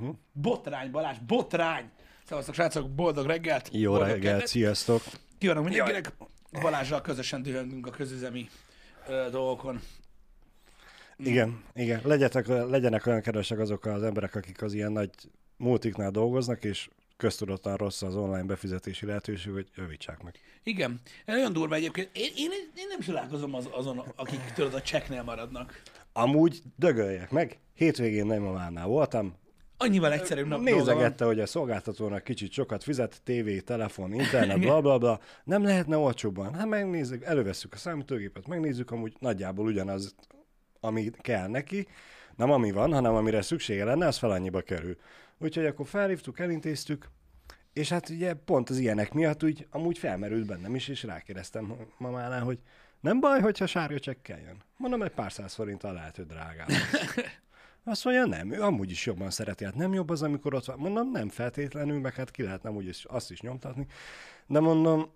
Hm? Botrány, Balázs, botrány! Szevasztok, srácok, boldog reggelt! Jó boldog reggelt, kedvet. sziasztok! Kívánok mindenkinek! Balázsral közösen dühöngünk a közüzemi ö, dolgokon. Igen, igen. Legyetek, legyenek olyan kedvesek azok az emberek, akik az ilyen nagy multiknál dolgoznak, és köztudottan rossz az online befizetési lehetőség, hogy javítsák meg. Igen. Nagyon durva egyébként. Én, én, én nem találkozom az, azon, akik tudod a csekknél maradnak. Amúgy dögöljek meg, hétvégén nem mamánál voltam, Annyival egyszerűbb nap nézegette, hogy a szolgáltatónak kicsit sokat fizet, tévé, telefon, internet, bla bla bla, nem lehetne olcsóbban. Hát megnézzük, elővesszük a számítógépet, megnézzük, amúgy nagyjából ugyanaz, ami kell neki, nem ami van, hanem amire szüksége lenne, az fel annyiba kerül. Úgyhogy akkor felhívtuk, elintéztük, és hát ugye pont az ilyenek miatt úgy amúgy felmerült bennem is, és rákérdeztem mamánál, hogy nem baj, hogyha sárga csekkel jön. Mondom, egy pár száz forinttal lehet, hogy drágább. Azt mondja, nem, ő amúgy is jobban szereti. Hát nem jobb az, amikor ott van. Mondom, nem feltétlenül, meg hát ki lehetne amúgy is, azt is nyomtatni. De mondom,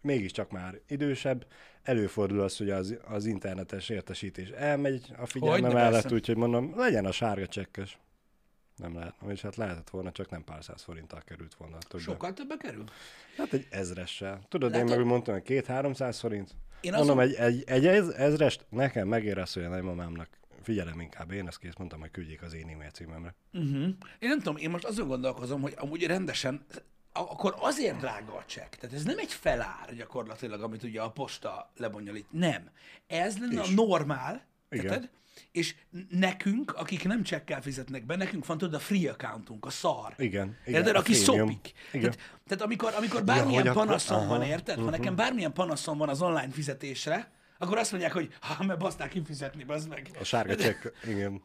mégiscsak már idősebb, előfordul az, hogy az, az internetes értesítés elmegy a figyelme mellett, úgyhogy mondom, legyen a sárga csekkes. Nem lehet, és hát lehetett volna, csak nem pár száz forinttal került volna. Többen. Sokkal többe kerül? Hát egy ezressel. Tudod, Lehet, én meg úgy mondtam, hogy két-háromszáz forint. Én Mondom, azon- egy, egy, egy ez, ezrest nekem megér az, hogy a nagymamámnak figyelem inkább, én ezt kész mondtam, hogy küldjék az én e-mail címemre. Uh-huh. Én nem tudom, én most azon gondolkozom, hogy amúgy rendesen, akkor azért drága a csekk. Tehát ez nem egy felár gyakorlatilag, amit ugye a posta lebonyolít. Nem. Ez lenne És? a normál, érted? És nekünk, akik nem csekkel fizetnek be, nekünk van tudod a free accountunk, a szar. Igen, igen, Érted? Aki szopik. Igen. Tehát, tehát amikor, amikor bármilyen akkor- panaszom van, aha, érted? Ha nekem bármilyen panaszom van az online fizetésre, akkor azt mondják, hogy ha, mert baszták kifizetni, bazd meg. A sárga csekk, igen.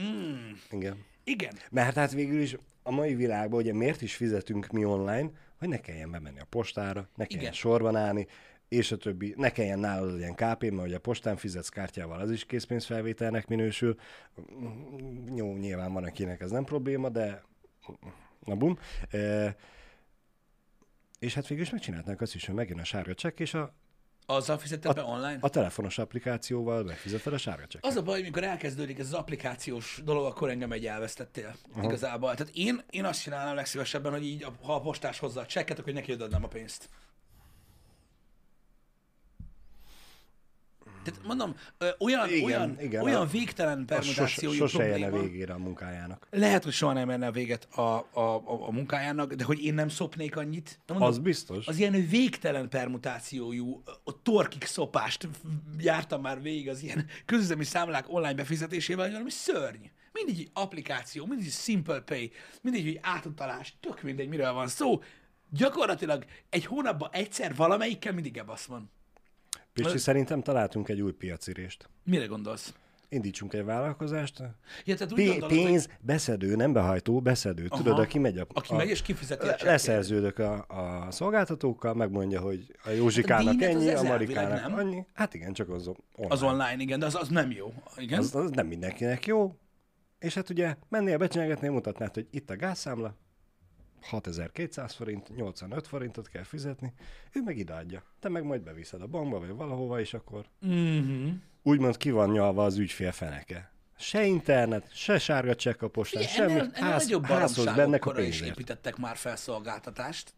Mm, Igen. igen. Mert hát végül is a mai világban ugye miért is fizetünk mi online, hogy ne kelljen bemenni a postára, ne kelljen Igen. sorban állni, és a többi, ne kelljen nálad legyen KP, mert ugye a postán fizetsz kártyával, az is készpénzfelvételnek minősül. Jó, nyilván van, akinek ez nem probléma, de na bum. E, és hát végül is megcsinálták azt is, hogy megjön a sárga csekk, és a, Azzal fizetted be online? a telefonos applikációval befizeted a sárga csekket. Az a baj, mikor elkezdődik ez az applikációs dolog, akkor engem egy elvesztettél uh-huh. igazából. Tehát én, én azt csinálnám legszívesebben, hogy így, ha a postás hozza a csekket, akkor neki adnám a pénzt. Tehát mondom, olyan, Igen, olyan, igen, olyan a- végtelen A permutációi sose, sose probléma. érne végére a munkájának. Lehet, hogy soha nem enne véget a, a, a, a munkájának, de hogy én nem szopnék annyit. De mondom, Az biztos. az ilyen végtelen permutációjú, a torkig szopást jártam már végig az ilyen közüzemi számlák online befizetésével, hogy valami szörny. Mindig egy applikáció, mindig egy Simple Pay, mindig egy átutalás, tök mindegy, miről van szó. Gyakorlatilag egy hónapban egyszer valamelyikkel mindig ebasz van. Pisti, szerintem találtunk egy új piacirést. Mire gondolsz? Indítsunk egy vállalkozást. Ja, tehát úgy P- gondolod, pénz, hogy beszedő, nem behajtó, beszedő. Tudod, Aha. aki megy a, aki a, megy és kifizeti a leszerződök a, a szolgáltatókkal, megmondja, hogy a Józsikának díjat az ennyi, a Marikának nem. annyi. Hát igen, csak az online. Az online, igen, de az, az nem jó. Igen? az, az nem mindenkinek jó. És hát ugye mennél becsinálgatni, mutatnád, hogy itt a gázszámla, 6200 forint, 85 forintot kell fizetni, ő meg ideadja. Te meg majd beviszed a bankba, vagy valahova, és akkor Mm-hmm. úgymond ki van nyalva az ügyfél feneke. Se internet, se sárga csekk a postán, semmi. ennél, ennél Ház, nagyobb házhoz bennek a baromságokkora is pénzért. építettek már felszolgáltatást.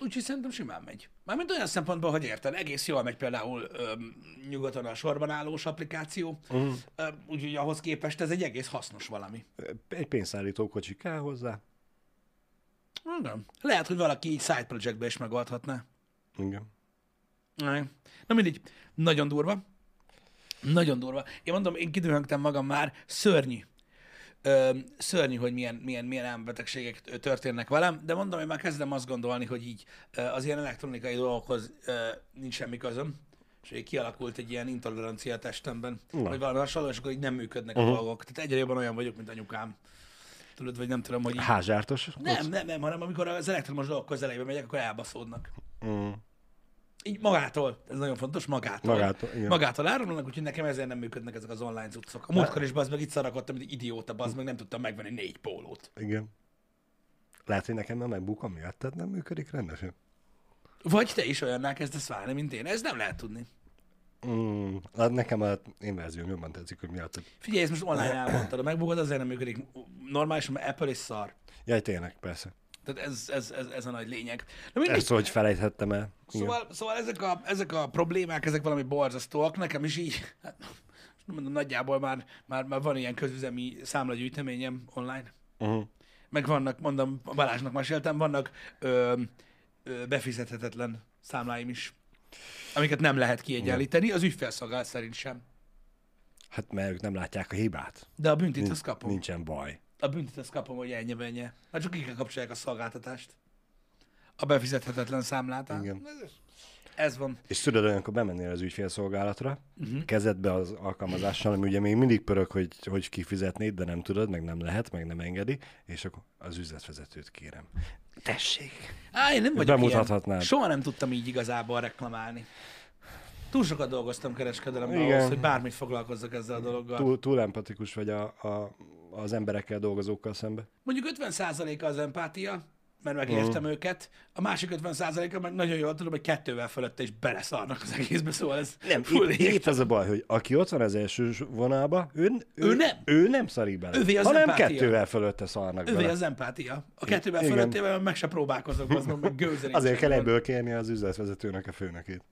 Úgyhogy szerintem simán megy. Mármint olyan szempontból, hogy érted, egész jól megy például öm, nyugaton a sorban állós applikáció, Mhm. uh. öm, úgyhogy ahhoz képest ez egy egész hasznos valami. Egy pénzszállító kocsi kell hozzá. Igen. Lehet, hogy valaki így side projectbe is megoldhatná. Igen. Nej. Na mindegy, nagyon durva. Nagyon durva. Én mondom, én kidühöngtem magam már, szörnyű. Ö, szörnyű, hogy milyen, milyen, milyen álmbetegségek ö, történnek velem, de mondom, én már kezdem azt gondolni, hogy így az ilyen elektronikai dolgokhoz ö, nincs semmi közöm, és hogy kialakult egy ilyen intolerancia testemben, Na. vagy valami hasonló, és akkor így nem működnek a dolgok. Tehát egyre jobban olyan vagyok, mint anyukám. Tudod, vagy nem tudom, hogy így... Házsártos? Nem, nem, nem, hanem amikor az elektromos dolgok közelébe megyek, akkor elbaszódnak. Mm. Így magától, ez nagyon fontos, magától. Magától, igen. Magától áramlanak, úgyhogy nekem ezért nem működnek ezek az online cuccok. A múltkor is bazd meg itt szarakodtam, mint idióta, bazd meg nem tudtam megvenni négy pólót. Igen. Lehet, hogy nekem a MacBook miatt tehát nem működik rendesen. Vagy te is olyannál kezdesz válni, mint én. Ez nem lehet tudni. Mm. Hát Nekem a én verzióm jobban tetszik, hogy miatt. Figyelj, ezt most online elmondtad, a MacBookod azért nem működik normálisan, mert Apple is szar. Jaj, tényleg, persze. Tehát ez, ez, ez, ez a nagy lényeg. Na mindegy, Ezt, hogy felejthettem el. Igen. Szóval, szóval ezek, a, ezek a problémák, ezek valami borzasztóak. Nekem is így, hát, mondom, nagyjából már, már, már van ilyen közüzemi számlagyűjteményem online. Uh-huh. Meg vannak, mondom, Balázsnak meséltem, vannak ö, ö, befizethetetlen számláim is, amiket nem lehet kiegyenlíteni, az ügyfélszolgálat szerint sem. Hát mert ők nem látják a hibát. De a büntit azt kapom. Nincsen baj. A büntit azt kapom, hogy ennyi ennyi. Hát csak ki kapcsolják a szolgáltatást. A befizethetetlen számlát. Igen. Ez, ez van. És tudod, olyankor bemennél az ügyfélszolgálatra, uh-huh. kezedbe az alkalmazással, ami ugye még mindig pörög, hogy hogy kifizetnéd, de nem tudod, meg nem lehet, meg nem engedi, és akkor az üzletvezetőt kérem. Tessék! Á, én nem vagyok bemutathatnád. ilyen. Soha nem tudtam így igazából reklamálni. Túl sokat dolgoztam kereskedelemben Igen. ahhoz, hogy bármit foglalkozzak ezzel a dologgal. Túl, túl empatikus vagy a, a, az emberekkel, dolgozókkal szembe. Mondjuk 50%-a az empátia, mert megértem Mhm. őket, a másik 50%-a meg nagyon jól tudom, hogy kettővel fölötte is beleszarnak az egészbe, szóval ez Nem, full épp, épp ez a baj, hogy aki ott van az első vonalba, ő, ő, Ő nem. Ő nem szarik bele. Ővé az hanem empátia. kettővel fölötte szarnak Övé bele. az empátia. A kettővel Igen. fölöttével meg se próbálkozok, az meg gőzerés. Azért kell ebből kérni az üzletvezetőnek a főnökét.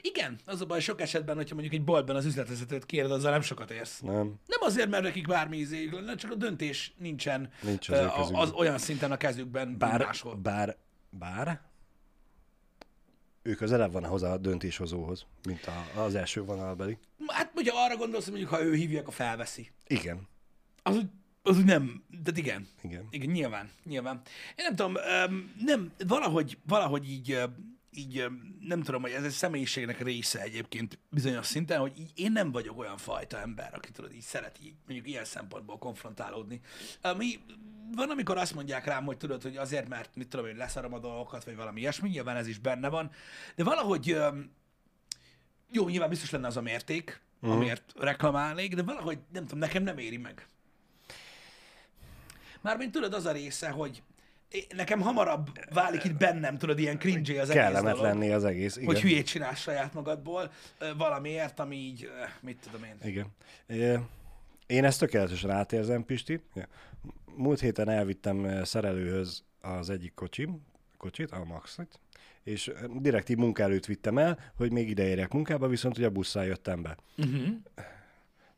Igen, az a baj sok esetben, hogyha mondjuk egy boltban az üzletvezetőt kéred, azzal nem sokat érsz. Nem? Nem azért, mert nekik bármi ízéig lenne, csak a döntés nincsen Nincs az ő a- kezükben. az olyan szinten a kezükben, Bár, bár, máshol. bár, bár, ő közelebb van ahhoz a döntéshozóhoz, mint a, az első vonalbeli. Hát, hogyha arra gondolsz, hogy mondjuk, ha ő hívja, akkor felveszi. Igen, Az úgy, az úgy nem, de igen. igen. Igen, nyilván, nyilván. Én nem tudom, nem, valahogy, valahogy így, így nem tudom, hogy ez egy személyiségnek része egyébként bizonyos szinten, hogy így én nem vagyok olyan fajta ember, aki tudod, így szeret így, mondjuk ilyen szempontból konfrontálódni. Ami, van, amikor azt mondják rám, hogy tudod, hogy azért, mert mit tudom én, leszarom a dolgokat, vagy valami ilyesmi, nyilván ez is benne van, de valahogy jó, nyilván biztos lenne az a mérték, amiért reklamálnék, de valahogy, nem tudom, nekem nem éri meg. Mármint tudod, az a része, hogy nekem hamarabb válik itt bennem, tudod, ilyen cringe az egész dolog, Kellemetlenné az egész. Igen. hogy hülyét csinálsz saját magadból, valamiért, ami így, mit tudom én. Igen. Én ezt tökéletesen átérzem, Pisti. Múlt héten elvittem szerelőhöz az egyik kocsim, kocsit, a Maxit, és direkt így munka előtt vittem el, hogy még ide érjek munkába, viszont ugye busszal jöttem be. Uh-huh.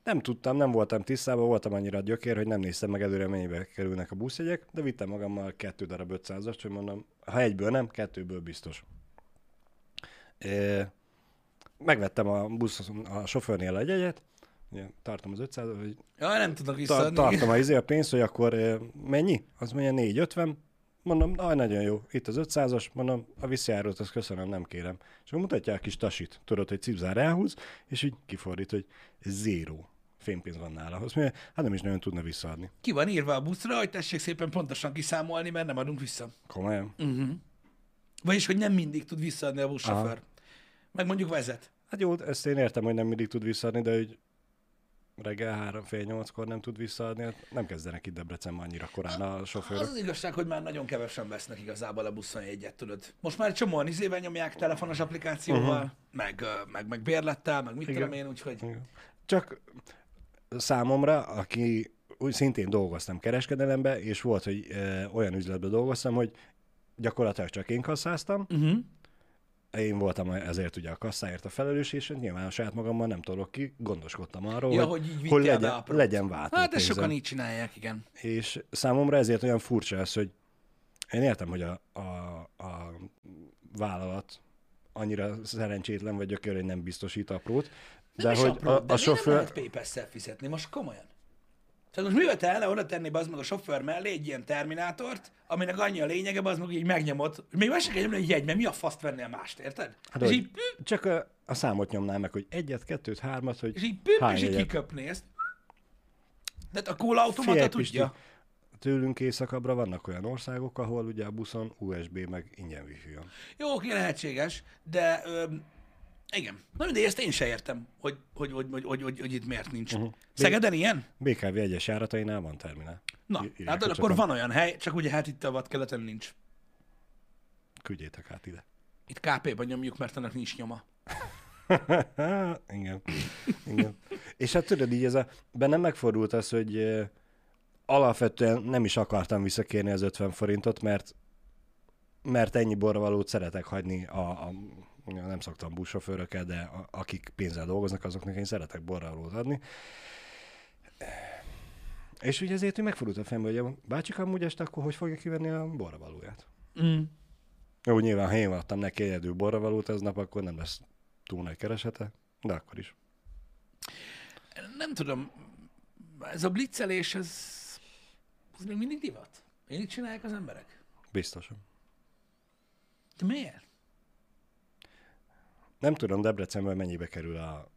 Nem tudtam, nem voltam tisztában, voltam annyira gyökér, hogy nem néztem meg előre, mennyibe kerülnek a buszjegyek, de vittem magammal kettő darab 500-as, hogy mondom, ha egyből nem, kettőből biztos. É, megvettem a busz, a sofőrnél egy jegyet, ugye, tartom az 500 hogy Ja, nem tudok ta- visszaadni. tartom a, izé, a pénzt, hogy akkor mennyi? Az mondja 450, mondom, aj, nagyon jó, itt az 500-as, mondom, a visszajárót, azt köszönöm, nem kérem. És akkor mutatja a kis tasit, tudod, hogy cipzár elhúz, és így kifordít, hogy zéró fénypénz van nála. Azt mondja, hát nem is nagyon tudna visszaadni. Ki van írva a buszra, hogy tessék szépen pontosan kiszámolni, mert nem adunk vissza. Komolyan? Uh-huh. Vagyis, hogy nem mindig tud visszaadni a buszsofőr. Meg mondjuk vezet. Hát jó, ezt én értem, hogy nem mindig tud visszaadni, de hogy reggel három fél nyolckor nem tud visszaadni, hát nem kezdenek itt Debrecenben annyira korán a Az sofőrök. az igazság, hogy már nagyon kevesen vesznek igazából a buszon egyet, tudod. Most már csomóan izével nyomják telefonos applikációval, uh-huh. meg, meg, meg bérlettel, meg mit Igen. tudom én, úgyhogy... Igen. Csak számomra, aki úgy szintén dolgoztam kereskedelembe, és volt, hogy ö, olyan üzletben dolgoztam, hogy gyakorlatilag csak én kasszáztam, Uh-huh. én voltam ezért ugye a kasszáért a felelős, és nyilván a saját magammal nem tolok ki, gondoskodtam arról, Ja, hogy, hogy hogy legyen, legyen váltó Hát ezt sokan így csinálják, igen. És számomra ezért olyan furcsa ez, hogy én értem, hogy a, a, a vállalat annyira szerencsétlen vagy gyökér, hogy nem biztosít aprót, de hogy apró, a, de a miért nem sofőr... lehet PayPass-szel fizetni, most komolyan. Tehát most mivel te el oda tenni az meg a sofőr mellé egy ilyen terminátort, aminek annyi a lényege, az meg így megnyomod, még meg se kell nyomni egy jegy, mert mi a faszt vennél mást, érted? Hát, és így, Csak a, a számot nyomnál meg, hogy egyet, kettőt, hármat, hogy és így, hány és így kiköpni ezt. Tehát a kóla automata tudja. Tőlünk északabbra vannak olyan országok, ahol ugye a buszon USB meg ingyen wifi. Jó, oké, lehetséges, de öm, igen. Na mindegy, ezt én se értem, hogy, hogy, hogy, hogy, hogy, hogy, hogy itt miért nincs. Uh-huh. Szegeden ilyen? BKV egyes járatainál van terminál. Na, írják hát akkor van olyan hely, csak ugye hát itt a vadkeleten nincs. Küldjétek át ide. Itt KP-ban nyomjuk, mert annak nincs nyoma. Igen. És hát tudod, így ez a, bennem megfordult az, hogy alapvetően nem is akartam visszakérni az 50 forintot, mert mert ennyi borvalót szeretek hagyni a, a nem szoktam buszsofőröket, de akik pénzzel dolgoznak, azoknak én szeretek borvalót adni. És ugye ezért megfordult a fejembe, hogy a bácsik amúgy este akkor hogy fogja kivenni a borravalóját. Mm. Jó, nyilván, ha én adtam neki egyedül borravalót ez nap, akkor nem lesz túl nagy keresete, de akkor is. Nem tudom, ez a blitzelés, ez, ez még mindig divat? Mindig csinálják az emberek? Biztosan. De miért? Nem tudom, Debrecenben mennyibe kerül a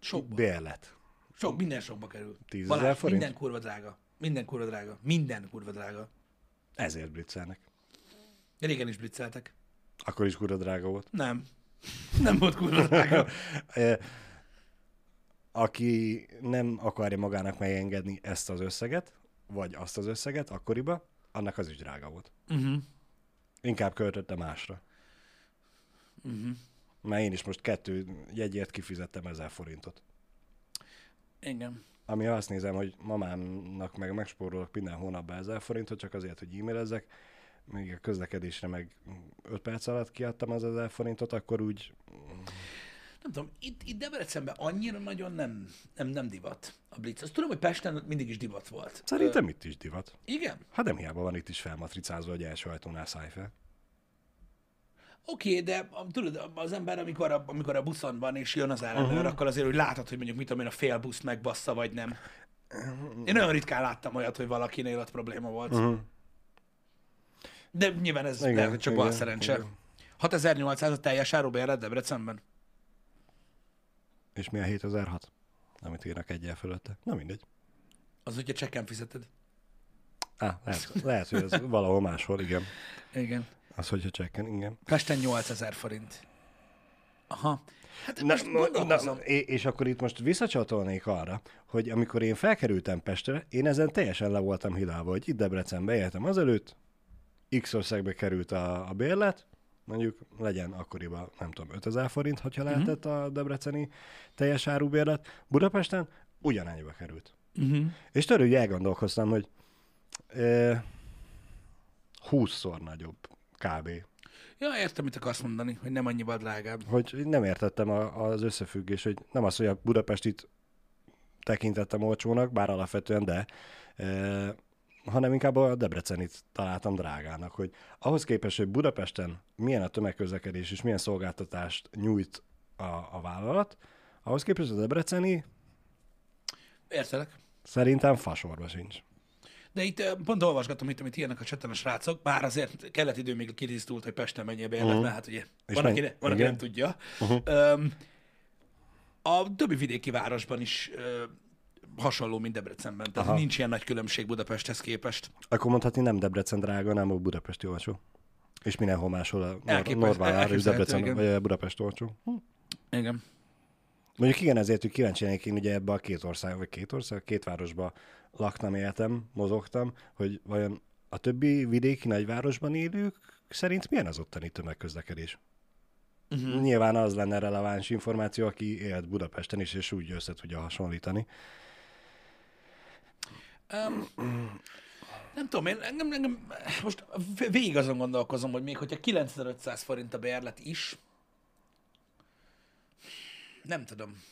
Sokba. bérlet. Sok, minden sokba kerül. 10 Balázs, forint? Minden kurva drága. Minden kurva drága. Minden kurva drága. Ezért blitzelnek. Régen is blitzeltek. Akkor is kurva drága volt. Nem. Nem volt kurva drága. Aki nem akarja magának megengedni ezt az összeget, vagy azt az összeget akkoriba, annak az is drága volt. uh-huh. Inkább költötte másra. Uh-huh. Mert én is most kettő jegyért kifizettem ezer forintot. Igen. Ami azt nézem, hogy mamámnak meg megspórolok minden hónapban ezer forintot, csak azért, hogy e-mailezzek, még a közlekedésre meg 5 perc alatt kiadtam az ezer forintot, akkor úgy Nem tudom, itt, itt Debrecenben annyira nagyon nem, nem, nem divat a blitz. Azt tudom, hogy Pesten mindig is divat volt. szerintem itt is divat. Ö, igen? Hát nem hiába van itt is felmatricázva, hogy első ajtónál szállj fel. Oké, okay, de tudod, az ember, amikor a, amikor a buszon van, és jön az ellenőr, uh-huh. akkor azért, hogy látod, hogy mondjuk mit tudom én, a fél busz megbassza, vagy nem. Én nagyon ritkán láttam olyat, hogy valakinél ott probléma volt. Uh-huh. De nyilván ez Igen, hogy csak bal szerencse. igen. 6800 a teljes árubérlet Debrecenben. És mi a 7006? Amit írnak egyel fölötte. Na mindegy. Az, hogyha csekken fizeted. Á, lehet, lehet, hogy ez valahol máshol, igen. Igen. Az, hogyha csekken, igen. Pesten 8000 forint. Aha. Hát Na, most na, na, és akkor itt most visszacsatolnék arra, hogy amikor én felkerültem Pestre, én ezen teljesen le voltam hidalva, hogy itt Debrecenbe éltem azelőtt, X országbe került a, a bérlet, mondjuk legyen akkoriban, nem tudom, 5000 forint, Mhm. hogyha lehetett a debreceni teljes árubérlet, Budapesten ugyanannyiba került. Uh-huh. És hogy elgondolkoztam, hogy e, 20-szor nagyobb kb. Ja, értem, mit akarsz mondani, hogy nem annyival drágább. Hogy nem értettem a, az összefüggés, hogy nem az, hogy a Budapestit tekintettem olcsónak, bár alapvetően de, e, hanem inkább a Debrecenit találtam drágának, hogy ahhoz képest, hogy Budapesten milyen a tömegközlekedés és milyen szolgáltatást nyújt a, a vállalat, ahhoz képest a Debreceni Értelek. szerintem fasorba sincs. De itt pont olvasgatom itt, amit írnak a cseten a srácok, bár azért kellett idő, még kitisztult, hogy Pesten mennyi a bérlet, uh-huh. mert hát ugye És van, aki, ne, van, aki nem tudja. Uh-huh. Um, a többi vidéki városban is ö, hasonló, mint Debrecenben. Tehát Aha. nincs ilyen nagy különbség Budapesthez képest. Akkor mondhatni nem Debrecen drága, hanem a Budapesti olcsó. És mindenhol máshol a Nor- normál ár, és Debrecen igen. vagy a Budapest olcsó. Hm. Igen. Mondjuk igen, ezért, hogy kíváncsi lennék én ugye ebbe a két ország, vagy két ország, két városba laktam, éltem, mozogtam, hogy vajon a többi vidéki nagyvárosban élők szerint milyen az ottani tömegközlekedés? Uh-huh. Nyilván az lenne releváns információ, aki élt Budapesten is, és úgy össze tudja hasonlítani. Um, nem tudom, én engem, engem, most végig azon gondolkozom, hogy még hogyha 9500 forint a bérlet is, nem tudom,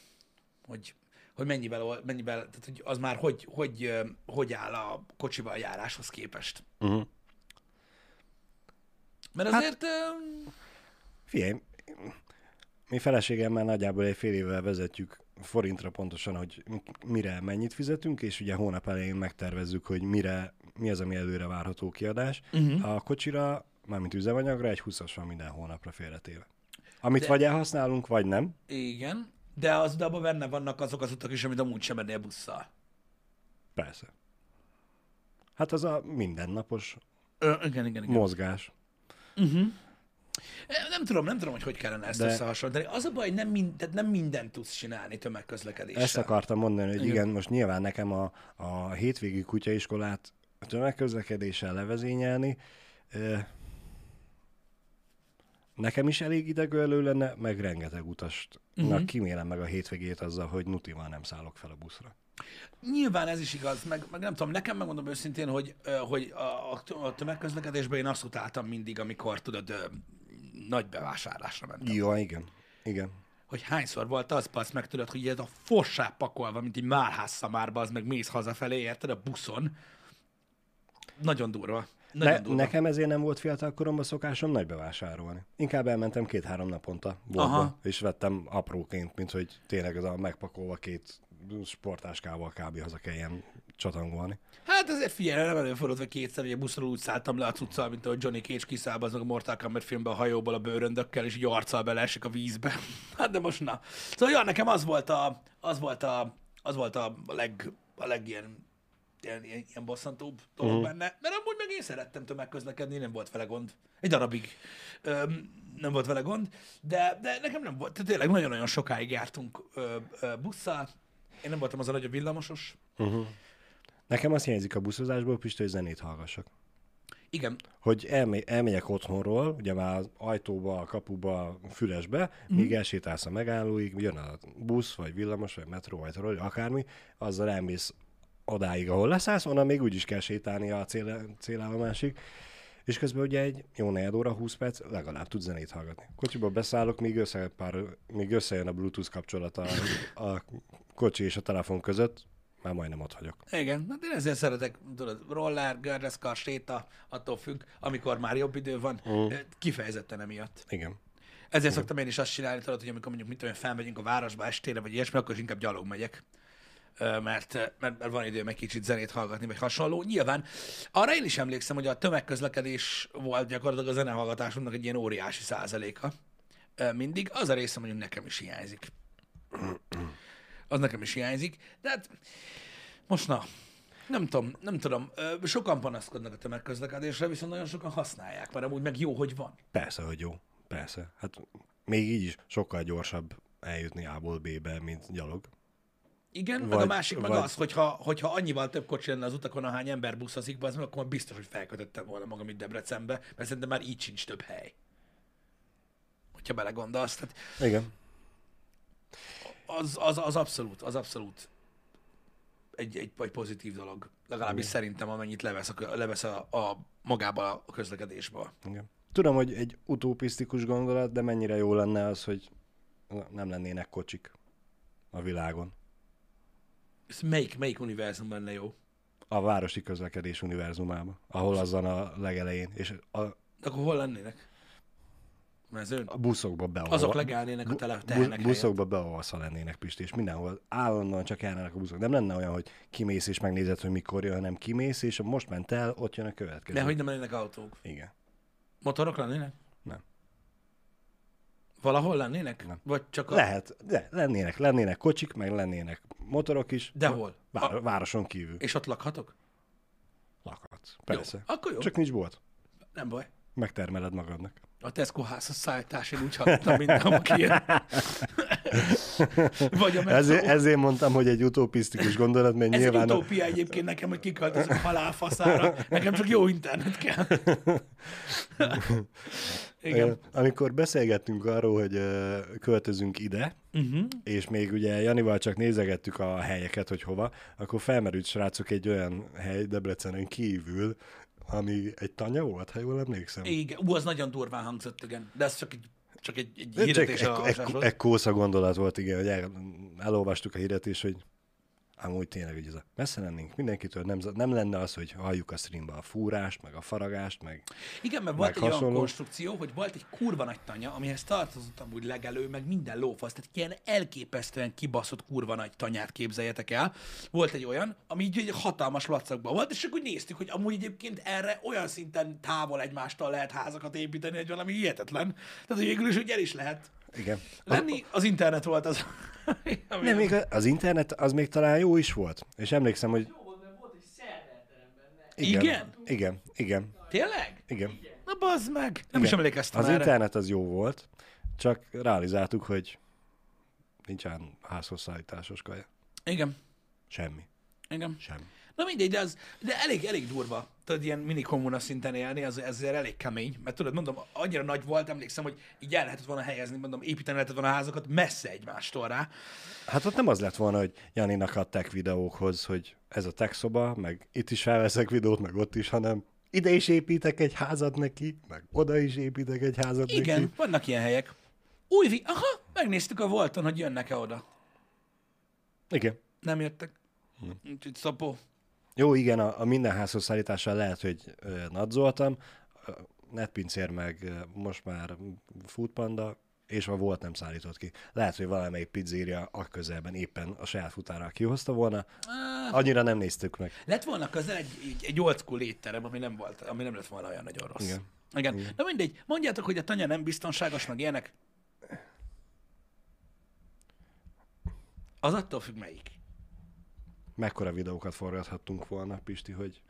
hogy, hogy mennyivel, mennyivel, tehát hogy az már hogy, hogy, hogy áll a kocsival járáshoz képest. Uh-huh. Mert Hát- azért, hát, Figyelj, mi feleségemmel nagyjából egy fél évvel vezetjük forintra pontosan, hogy mire mennyit fizetünk, és ugye hónap elején megtervezzük, hogy mire, mi az, ami előre várható kiadás. Uh-huh. A kocsira, mármint üzemanyagra, egy 20-as van minden hónapra félretéve. Amit De... vagy elhasználunk, vagy nem. igen, de az de abban benne vannak azok az utak is, amit amúgy sem mennél busszal. Persze. Hát az a mindennapos Ö, igen, igen, igen. mozgás. Nem tudom, nem tudom, hogy hogy kellene ezt De- összehasonlítani. Az a baj, hogy nem, mind, tehát nem mindent tudsz csinálni tömegközlekedéssel. Ezt akartam mondani, hogy Igen. igen, most nyilván nekem a, a hétvégi kutyaiskolát tömegközlekedéssel levezényelni, nekem is elég idegölő lenne, meg rengeteg utasnak Mhm. uh-huh. kimélem meg a hétvégét azzal, hogy nutival nem szállok fel a buszra. Nyilván ez is igaz, meg, meg nem tudom, nekem megmondom őszintén, hogy, hogy a, a- tömegközlekedésben én azt utáltam mindig, amikor tudod, nagy bevásárlásra mentem. Jó, igen. Igen. Hogy hányszor volt az, pasz, meg tudod, hogy ez a fossá pakolva, mint egy márház szamárba, az meg mész hazafelé, érted, a buszon. Nagyon durva. Ne, durva. nekem ezért nem volt fiatal koromban szokásom nagy bevásárolni. Inkább elmentem két-három naponta boltba, és vettem apróként, mint hogy tényleg az a megpakolva két sportáskával kb. haza kelljen csatangolni. Hát azért figyelj, nem előfordult, hogy kétszer, a buszról úgy szálltam le a cuccal, mint ahogy Johnny Cage kiszáll az meg a Mortal Kombat filmben a hajóból a bőröndökkel, és így arccal beleesik a vízbe. Hát de most na. Szóval ja, nekem az volt a, az volt a, az volt a leg, a leg ilyen, ilyen, ilyen, ilyen bosszantóbb dolog uh-huh. benne, mert amúgy meg én szerettem tömegközlekedni, nem volt vele gond. Egy darabig öm, nem volt vele gond, de, de nekem nem volt, tehát tényleg nagyon-nagyon sokáig jártunk ö, ö, busszal, én nem voltam az a nagyobb villamosos. Nekem azt hiányzik a buszozásból, Pista, hogy zenét hallgassak. Igen, Hogy elme- elmegyek otthonról, ugye már az ajtóba, a kapuba, a fülesbe, mm. míg elsétálsz a megállóig, jön a busz, vagy villamos, vagy metró, vagy trolley, akármi, azzal elmész odáig, ahol leszállsz, onnan még úgy is kell sétálni a cél, célállomásig, és közben ugye egy jó negyed óra, 20 perc, legalább tud zenét hallgatni. Kocsiba beszállok, míg, össze, pár, míg összejön a Bluetooth kapcsolat a, a kocsi és a telefon között, már majdnem ott vagyok. Igen, hát én ezért szeretek, tudod, roller, gördeszkar, séta, attól függ, amikor már jobb idő van, mm. kifejezetten emiatt. Igen. Ezért szoktam én is azt csinálni, tudod, hogy amikor mondjuk mit tudom, felmegyünk a városba estére, vagy ilyesmi, akkor is inkább gyalog megyek. Mert, mert, mert van időm egy kicsit zenét hallgatni, vagy hasonló. Nyilván arra én is emlékszem, hogy a tömegközlekedés volt gyakorlatilag a zenehallgatásunknak egy ilyen óriási százaléka. Mindig. Az a része mondjuk nekem is hiányzik. Az nekem is hiányzik. De hát most na, nem tudom, nem tudom. Sokan panaszkodnak a tömegközlekedésre, viszont nagyon sokan használják, mert amúgy meg jó, hogy van. Persze, hogy jó. Persze. Hát még így is sokkal gyorsabb eljutni A-ból B-be, mint gyalog. Igen, vagy, meg a másik meg vagy- az, hogyha, hogyha annyival több kocsi lenne az utakon, ahány ember buszozik, be, az meg, akkor biztos, hogy felkötöttem volna magam itt Debrecenbe, mert szerintem már így sincs több hely. Hogyha belegondolsz. Tehát Igen. az, az, az abszolút, az abszolút egy, egy, egy pozitív dolog. Legalábbis szerintem, amennyit levesz, a, levesz a, a magába a közlekedésből. Igen. Tudom, hogy egy utopisztikus gondolat, de mennyire jó lenne az, hogy nem lennének kocsik a világon. Ez melyik, melyik univerzum lenne jó? A városi közlekedés univerzumában, ahol azon a legelején, és a, akkor hol lennének? Mezőn? a buszokba beolva. Azok legelnének a tele, bu- buszokba beolvaszva lennének, Pisti, és mindenhol állandóan csak járnának a buszok. Nem lenne olyan, hogy kimész és megnézed, hogy mikor jön, hanem kimész, és most ment el, ott jön a következő. De hogy nem lennének autók? Igen. Motorok lennének? Valahol lennének? Nem. Vagy csak a... Lehet, de lennének, lennének kocsik, meg lennének motorok is. De hol? Vár, A... városon kívül. És ott lakhatok? Lakhatsz. Persze. Jó. Akkor jó. Csak nincs bolt. Nem baj. Megtermeled magadnak. A Tesco házas szállítás, én úgy hallottam minden, aki. Vagy a. Ezért, ezért mondtam, hogy egy utopisztikus gondolat, mert Ez nyilván... egy utópia egyébként nekem, hogy kiköltözök a halálfaszára. Nekem csak jó internet kell. Igen. Amikor beszélgettünk arról, hogy költözünk ide, Uh-huh. és még ugye Janival csak nézegettük a helyeket, hogy hova, akkor felmerült srácok egy olyan hely Debrecenen kívül, ami egy tanya volt, ha jól emlékszem. Igen. Ú, az nagyon durván hangzott, igen. De ez csak egy, csak egy, egy De Csak hirdetés egy, a egy, egy kósza gondolat volt, igen, hogy el, elolvastuk a hirdetés, hogy amúgy tényleg, hogy ez a messze lennénk mindenkitől, nem, nem lenne az, hogy halljuk a streamba a fúrást, meg a faragást, meg Igen, mert volt egy olyan hasonló. konstrukció, hogy volt egy kurva nagy tanya, amihez tartozott amúgy legelő, meg minden lófasz, tehát ilyen elképesztően kibaszott kurva nagy tanyát képzeljetek el. Volt egy olyan, ami így egy hatalmas lacakban volt, és akkor úgy néztük, hogy amúgy egyébként erre olyan szinten távol egymástól lehet házakat építeni, hogy valami hihetetlen. Tehát, hogy végül is úgy el is lehet igen. lenni. Az internet volt az, ami Nem, még az internet az még talán jó is volt. És emlékszem, hogy Jó volt, mert volt egy szerverterem benne. igen, Igen? igen, igen, Tényleg? igen. Na bazd meg! Nem is igen. emlékeztem Az erre. internet az jó volt, csak realizáltuk, hogy nincsen házhoz szállításos kaja. Igen. Semmi. Igen. Semmi. Na mindegy, de, az, de elég, elég durva. Tudod, ilyen mini kommuna szinten élni, az ezért elég kemény. Mert tudod, mondom, annyira nagy volt, emlékszem, hogy így el lehetett volna helyezni, mondom, építeni lehetett volna a házakat messze egymástól rá. Hát ott nem az lett volna, hogy Janinak a tech videókhoz, hogy ez a tech szoba, meg itt is felveszek videót, meg ott is, hanem ide is építek egy házat neki, meg oda is építek egy házat Igen, neki. vannak ilyen helyek. Új, vi- aha, megnéztük a Volton, hogy jönnek-e oda. Igen. Nem jöttek. Úgyhogy szapó. Jó, igen, a, a minden házhoz szállítással lehet, hogy ö, nadzoltam, netpincér meg most már foodpanda, és a volt nem szállított ki. Lehet, hogy valamelyik pizzéria a közelben éppen a saját futára kihozta volna. Annyira nem néztük meg. Lett volna közel egy, egy, egy old school étterem, ami nem, volt, ami nem lett volna olyan nagyon rossz. Igen. Igen. Igen. Na mindegy, mondjátok, hogy a tanya nem biztonságos, meg ilyenek. Az attól függ melyik. Mekkora videókat forgathattunk volna, Pisti, hogy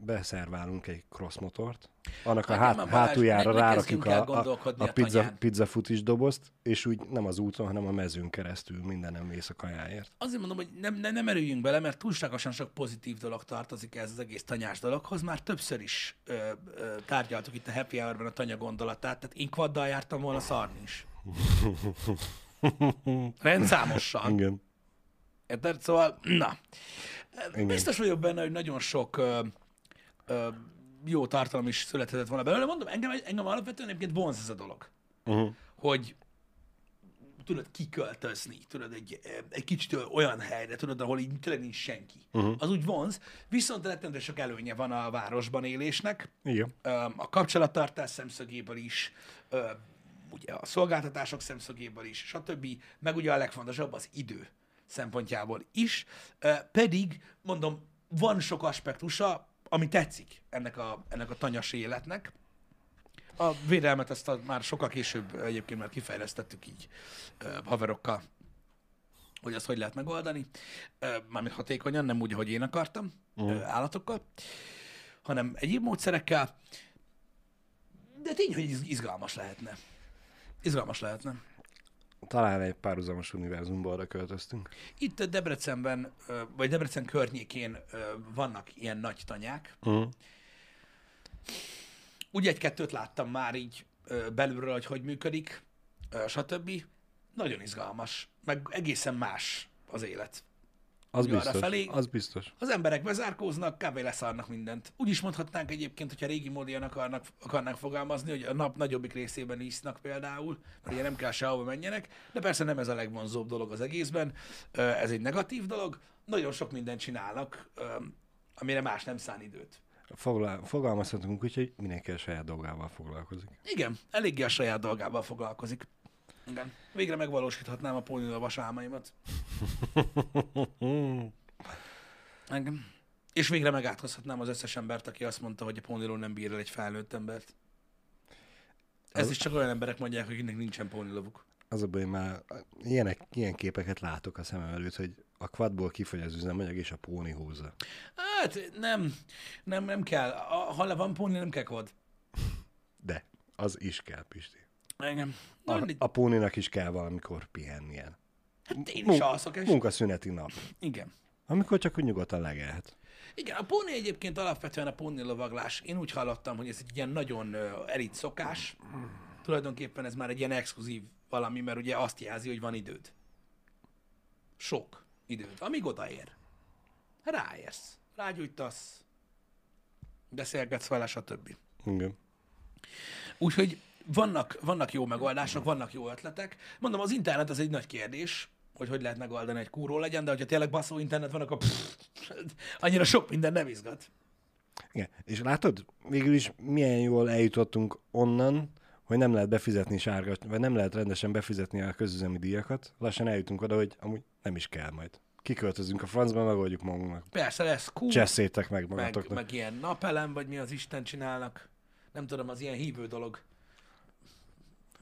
beszerválunk egy crossmotort, annak a Hát hát, nem, Balázs, hátuljára rárakjuk a, a, a a pizza, pizza futis dobozt, és úgy nem az úton, hanem a mezőn keresztül minden nem vész a kajáért. Azért mondom, hogy nem, nem, nem erüljünk bele, mert túlságosan sok pozitív dolog tartozik ez az egész tanyás dologhoz. Már többször is ö, ö, tárgyaltuk itt a Happy Hour-ben a tanya gondolatát, tehát én kvaddal jártam volna szarni is. Rendszámosan. Igen. Érted? Szóval, na. Igen. Biztos vagyok benne, hogy nagyon sok ö, ö, jó tartalom is születhetett volna belőle. Mondom, engem, engem alapvetően egyébként vonz ez a dolog. Uh-huh. Hogy tudod, kiköltözni, tudod, egy, egy kicsit olyan helyre, tudod, ahol így tényleg nincs senki. Uh-huh. Az úgy vonz, viszont rettentően sok előnye van a városban élésnek, Igen. A kapcsolattartás szemszögéből is, ugye a szolgáltatások szemszögéből is, stb. Meg ugye a legfontosabb az idő szempontjából is, pedig, mondom, van sok aspektusa, ami tetszik ennek a, ennek a tanyas életnek. A védelmet ezt a, már sokkal később egyébként már kifejlesztettük így haverokkal, hogy azt hogy lehet megoldani. Mármint hatékonyan, nem úgy, ahogy én akartam, uh. állatokkal, hanem egyéb módszerekkel. De tény, hogy iz- izgalmas lehetne. Izgalmas lehetne. Talán egy párhuzamos univerzumba költöztünk. Itt Debrecenben, vagy Debrecen környékén vannak ilyen nagy tanyák. Uh-huh. Úgy egy-kettőt láttam már így belülről, hogy hogy működik, stb. Nagyon izgalmas, meg egészen más az élet. Az biztos. felé- Az biztos. Az emberek bezárkóznak, kb. leszarnak mindent. Úgy is mondhatnánk egyébként, hogyha régi módian akarnak, akarnánk fogalmazni, hogy a nap nagyobbik részében isznak például, mert ugye nem kell sehova menjenek, de persze nem ez a legvonzóbb dolog az egészben, ez egy negatív dolog, nagyon sok mindent csinálnak, amire más nem szán időt. Foglal, fogalmazhatunk úgy, hogy mindenki a saját dolgával foglalkozik. Igen, eléggé a saját dolgával foglalkozik. Igen. Végre megvalósíthatnám a pónilovas álmaimat. Igen. És végre megátkozhatnám az összes embert, aki azt mondta, hogy a póniló nem bír el egy felnőtt embert. Ez Az- is csak olyan emberek mondják, akiknek nincsen pónilovuk. Az a baj, már ilyenek, ilyen képeket látok a szemem előtt, hogy a quadból kifogy az üzemanyag, és a póni húzza. Hát nem, nem, nem kell. A, ha le van póni, nem kell kod. De az is kell, Pisti. Igen. A, a póninak is kell valamikor pihennie. Hát én is Mun- alszok, és... Munkaszüneti nap. Igen. Amikor csak úgy nyugodtan legelhet. Igen, a póni egyébként alapvetően a póni lovaglás, én úgy hallottam, hogy ez egy ilyen nagyon elit szokás. Tulajdonképpen ez már egy ilyen exkluzív valami, mert ugye azt jelzi, hogy van időd. Sok időd. Amíg odaér. Ráérsz. Rágyújtasz. Beszélgetsz vele, stb. Igen. Úgyhogy vannak, vannak jó megoldások, vannak jó ötletek. Mondom, az internet az egy nagy kérdés, hogy hogy lehet megoldani, egy kúró legyen, de hogyha tényleg baszó internet van, akkor pff, annyira sok minden nem izgat. Igen. És látod, végül is milyen jól eljutottunk onnan, hogy nem lehet befizetni sárga, vagy nem lehet rendesen befizetni a közüzemi díjakat. Lassan eljutunk oda, hogy amúgy nem is kell majd. Kiköltözünk a francba, megoldjuk magunknak. Persze lesz kú, Cseszétek meg meg, magatoknak. meg ilyen napelem, vagy mi az Isten csinálnak. Nem tudom, az ilyen hívő dolog.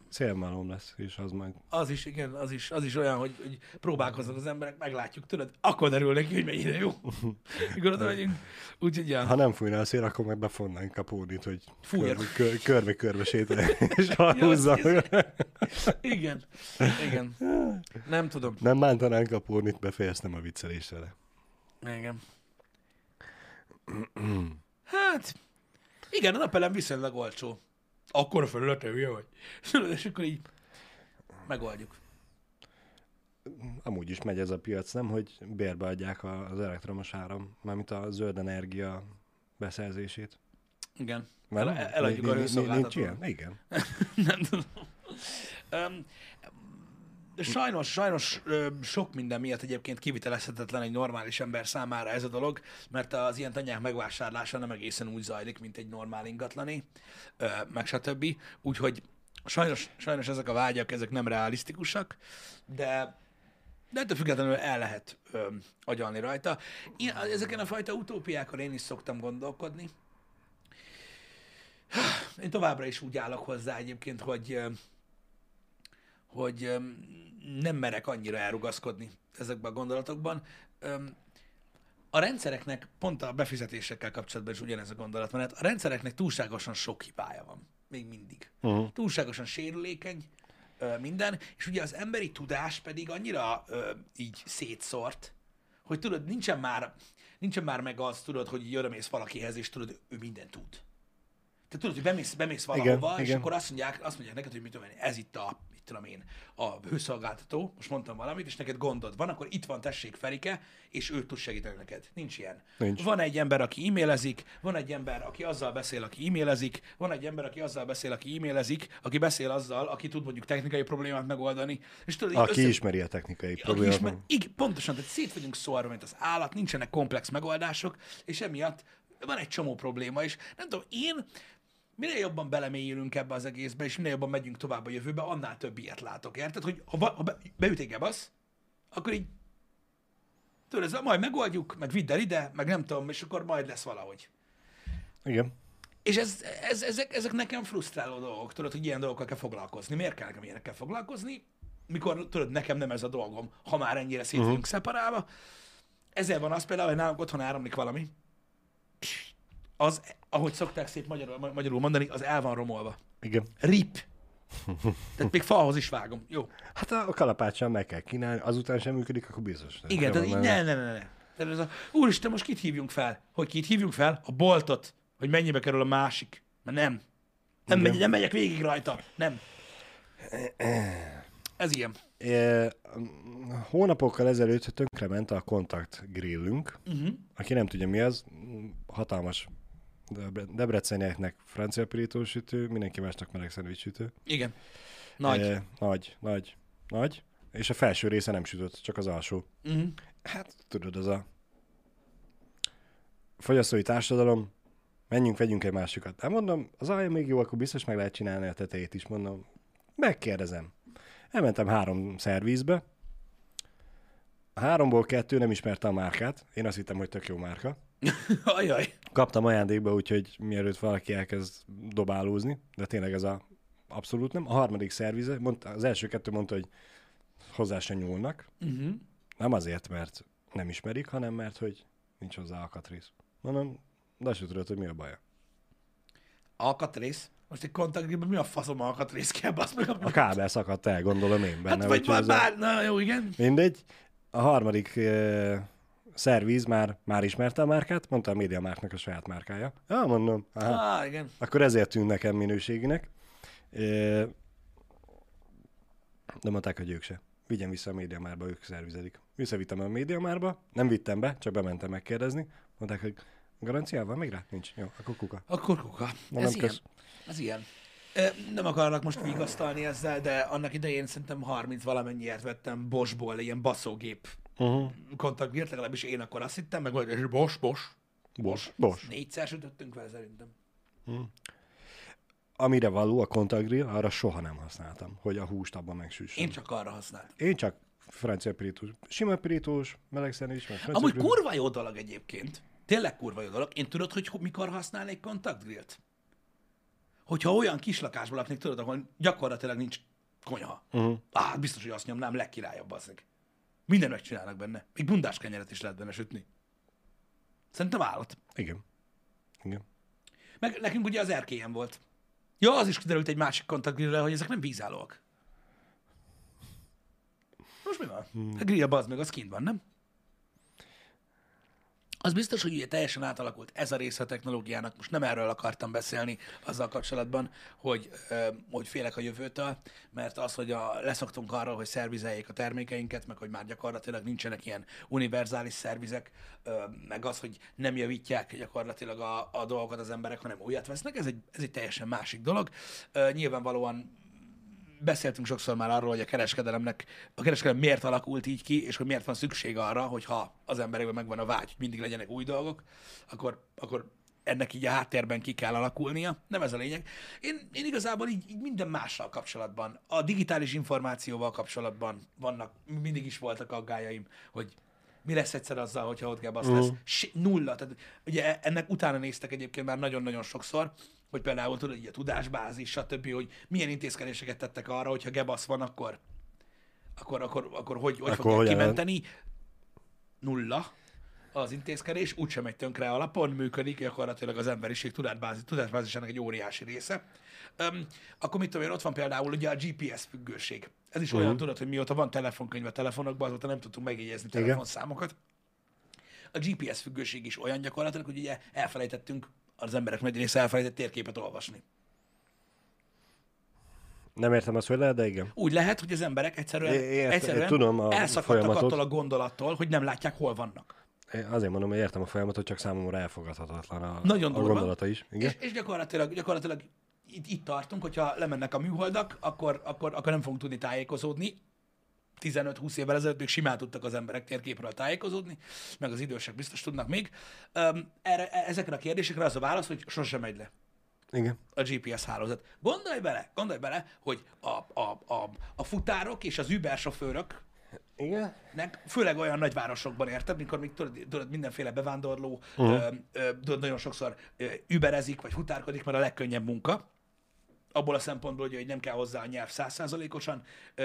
Szélmalom lesz, és az majd... Az is, igen, az is, az is olyan, hogy, hogy próbálkoznak az emberek, meglátjuk, tudod, akkor derül neki, hogy mennyire jó. Oda megyünk. Úgyhogy, ja. Ha nem fújna a szél, akkor meg befonnánk a pónit, hogy körbe-körbe sétálj, és húzza. Igen, igen. Nem tudom. Nem bántanánk a pónit, befejeztem a viccelést vele. Igen. Hát, igen, a napelem viszonylag olcsó. Akkor a felülete, hülye vagy. És akkor így megoldjuk. Amúgy is megy ez a piac, nem, hogy bérbe adják az elektromos áram, mármint a zöld energia beszerzését. Igen. Mert El- eladjuk a nincs- nincs ilyen? Igen. Nem tudom. De sajnos, sajnos sok minden miatt egyébként kivitelezhetetlen egy normális ember számára ez a dolog, mert az ilyen tanyák megvásárlása nem egészen úgy zajlik, mint egy normál ingatlani, meg stb. Úgyhogy sajnos, sajnos ezek a vágyak, ezek nem realisztikusak, de de ettől függetlenül el lehet ö, agyalni rajta. Én, ezeken a fajta utópiákon én is szoktam gondolkodni. Én továbbra is úgy állok hozzá egyébként, hogy, hogy nem merek annyira elrugaszkodni ezekben a gondolatokban. A rendszereknek, pont a befizetésekkel kapcsolatban is ugyanez a gondolat hát a rendszereknek túlságosan sok hibája van. Még mindig. Uh-huh. Túlságosan sérülékeny minden, és ugye az emberi tudás pedig annyira így szétszórt, hogy tudod, nincsen már, nincsen már meg az, tudod, hogy odamész valakihez, és tudod, ő mindent tud. Te tudod, hogy bemész, bemész valahova, Igen, és igen. akkor azt mondják, azt mondják neked, hogy mit tudom én, ez itt a, tudom én, a hőszolgáltató, most mondtam valamit, és neked gondod van, akkor itt van, tessék Ferike, és ő tud segíteni neked. Nincs ilyen. Nincs. Van egy ember, aki e-mailezik, van egy ember, aki azzal beszél, aki e-mailezik, van egy ember, aki azzal beszél, aki e-mailezik, aki beszél azzal, aki tud mondjuk technikai problémát megoldani. És tudod, Aki össze- ismeri a technikai problémát. ismer, igen, pontosan, tehát szét vagyunk szórva, mint az állat, nincsenek komplex megoldások, és emiatt van egy csomó probléma is. Nem tudom, én minél jobban belemélyülünk ebbe az egészbe, és minél jobban megyünk tovább a jövőbe, annál több ilyet látok, érted? Hogy ha, ha be, beüt egy gebasz, akkor így tudod, ez, majd megoldjuk, meg vidd el ide, meg nem tudom, és akkor majd lesz valahogy. Igen. És ez, ez, ezek, ezek nekem frusztráló dolgok, tudod, hogy ilyen dolgokkal kell foglalkozni. Miért kell nekem ilyenekkel foglalkozni? Mikor, tudod, nekem nem ez a dolgom, ha már ennyire szét vagyunk szeparálva. Ezzel van az például, hogy nálunk otthon áramlik valami. Az, ahogy szokták szép magyarul, ma- magyarul mondani, az el van romolva. Igen. Rip. Tehát még falhoz is vágom. Jó. Hát a kalapáccsal meg kell kínálni, azután sem működik, akkor biztos. nem Igen, tehát így ne, ne, ne, ne. Tehát ez a, úristen, most kit hívjunk fel? Hogy kit hívjunk fel? A boltot. Hogy mennyibe kerül a másik. Mert nem. Nem, megy, nem megyek végig rajta. Nem. Ez ilyen. É, hónapokkal ezelőtt tönkrement a kontakt grillünk. Uh-huh. Aki nem tudja mi az, hatalmas Debrecenieknek francia pirítós sütő, mindenki másnak meleg szendvics sütő. Igen. Nagy. É, nagy, nagy, nagy. És a felső része nem sütött, csak az alsó. Uh-huh. Hát tudod, az a fogyasztói társadalom, menjünk, vegyünk egy másikat. Hát mondom, az alja még jó, akkor biztos meg lehet csinálni a tetejét is, mondom. Megkérdezem. Elmentem három szervízbe. A háromból kettő nem ismerte a márkát. Én azt hittem, hogy tök jó márka. Ajaj. Kaptam ajándékba, úgyhogy mielőtt valaki elkezd dobálózni, de tényleg ez a abszolút nem. A harmadik szervize, mondta, az első kettő mondta, hogy hozzá se nyúlnak. Uh-huh. Nem azért, mert nem ismerik, hanem mert, hogy nincs hozzá alkatrész. Mondom, de se tudod, hogy mi a baja. Alkatrész. Most egy kontaktgépben mi a faszom alkatrész kell, basz meg A kábel szakadt el, gondolom én benne. Hát vagy már, ez a- bár, na jó, igen. Mindegy. A harmadik szervíz már, már ismerte a márkát, mondta a média márknak a saját márkája. Ja, mondom, aha. Ah, igen. Akkor ezért tűnt nekem minőséginek. De mondták, hogy ők se. Vigyen vissza a médiamárba, ők szervizelik. Visszavittem a médiamárba, nem vittem be, csak bementem megkérdezni. Mondták, hogy garancia van még rá? Nincs. Jó, akkor kuka. Akkor kuka. Mondom, Ez ilyen. kösz. Ez ilyen. Nem akarlak most vigasztalni ezzel, de annak idején szerintem 30 valamennyiért vettem Boschból ilyen baszógép Uh-huh. kontaktgért, legalábbis én akkor azt hittem, meg vagy, és Bosch, Bosch. Bos. Bos. Négyszer sütöttünk vele szerintem. Amire való a kontaktgrill, arra soha nem használtam, hogy a húst abban megsüssem. Én csak arra használtam. Én csak francia pirítós, sima pirítós, meleg szendvics, meg francia Amúgy pirítós. kurva jó dolog egyébként. Tényleg kurva jó dolog. Én tudod, hogy ho- mikor használnék kontaktgrillt? Hogyha olyan kis lakásban laknék, tudod, ahol gyakorlatilag nincs konyha. Uh-huh. Á, biztos, hogy azt nyomnám legkirályabb azok. Minden megcsinálnak benne. Még bundás kenyeret is lehet benne sütni. Szerintem állat. Igen. Igen. Meg nekünk ugye az erkélyen volt. Ja, az is kiderült egy másik kontaktgrillre, hogy ezek nem vízállóak. Most mi van? A grill az meg, az kint van, nem? Az biztos, hogy ugye teljesen átalakult ez a része a technológiának. Most nem erről akartam beszélni azzal kapcsolatban, hogy, hogy félek a jövőtől, mert az, hogy a, leszoktunk arról, hogy szervizeljék a termékeinket, meg hogy már gyakorlatilag nincsenek ilyen univerzális szervizek, meg az, hogy nem javítják gyakorlatilag a, a dolgokat az emberek, hanem újat vesznek, ez egy, ez egy teljesen másik dolog. Nyilvánvalóan beszéltünk sokszor már arról, hogy a kereskedelemnek, a kereskedelem miért alakult így ki, és hogy miért van szükség arra, hogy ha az emberekben megvan a vágy, hogy mindig legyenek új dolgok, akkor, akkor ennek így a háttérben ki kell alakulnia. Nem ez a lényeg. Én, én igazából így, így minden mással kapcsolatban, a digitális információval kapcsolatban vannak, mindig is voltak aggájaim, hogy mi lesz egyszer azzal, hogyha ott gebasz lesz. Se, nulla. Tehát, ugye ennek utána néztek egyébként már nagyon-nagyon sokszor, hogy például tudod, így a tudásbázis, stb., hogy milyen intézkedéseket tettek arra, hogyha gebasz van, akkor akkor, akkor, akkor hogy, hogy Akkor fogják hogyan kimenteni? Nulla az intézkedés, úgysem megy tönkre alapon, működik gyakorlatilag az emberiség tudásbázis, tudásbázisának egy óriási része. Öm, akkor mit tudom én, ott van például ugye a GPS függőség. Ez is olyan, tudod, hogy mióta van telefonkönyv a telefonokban, azóta nem tudtunk megjegyezni Igen. telefonszámokat. A GPS függőség is olyan gyakorlatilag, hogy ugye elfelejtettünk, az emberek nagy része elfelejtett térképet olvasni. Nem értem azt, hogy lehet, de igen. Úgy lehet, hogy az emberek egyszerűen, É- egyszerűen tudom a elszakadtak folyamatot. attól a gondolattól, hogy nem látják, hol vannak. Én azért mondom, hogy értem a folyamatot, csak számomra elfogadhatatlan a, Nagyon a gondolata is. Igen? És, és gyakorlatilag, gyakorlatilag itt, itt tartunk, hogyha lemennek a műholdak, akkor, akkor, akkor nem fogunk tudni tájékozódni. 15-20 évvel ezelőtt még simán tudtak az emberek térképről tájékozódni, meg az idősek biztos tudnak még. Erre, e- ezekre a kérdésekre az a válasz, hogy sosem megy le Igen. a GPS hálózat. Gondolj bele, gondolj bele, hogy a, a, a, a futárok és az Uber sofőrök Igen? nek, főleg olyan nagyvárosokban érted, mikor még tudod, tudod mindenféle bevándorló uh-huh. ö, ö, tudod, nagyon sokszor ö, überezik, vagy futárkodik, mert a legkönnyebb munka, abból a szempontból, hogy, nem kell hozzá a nyelv százszázalékosan,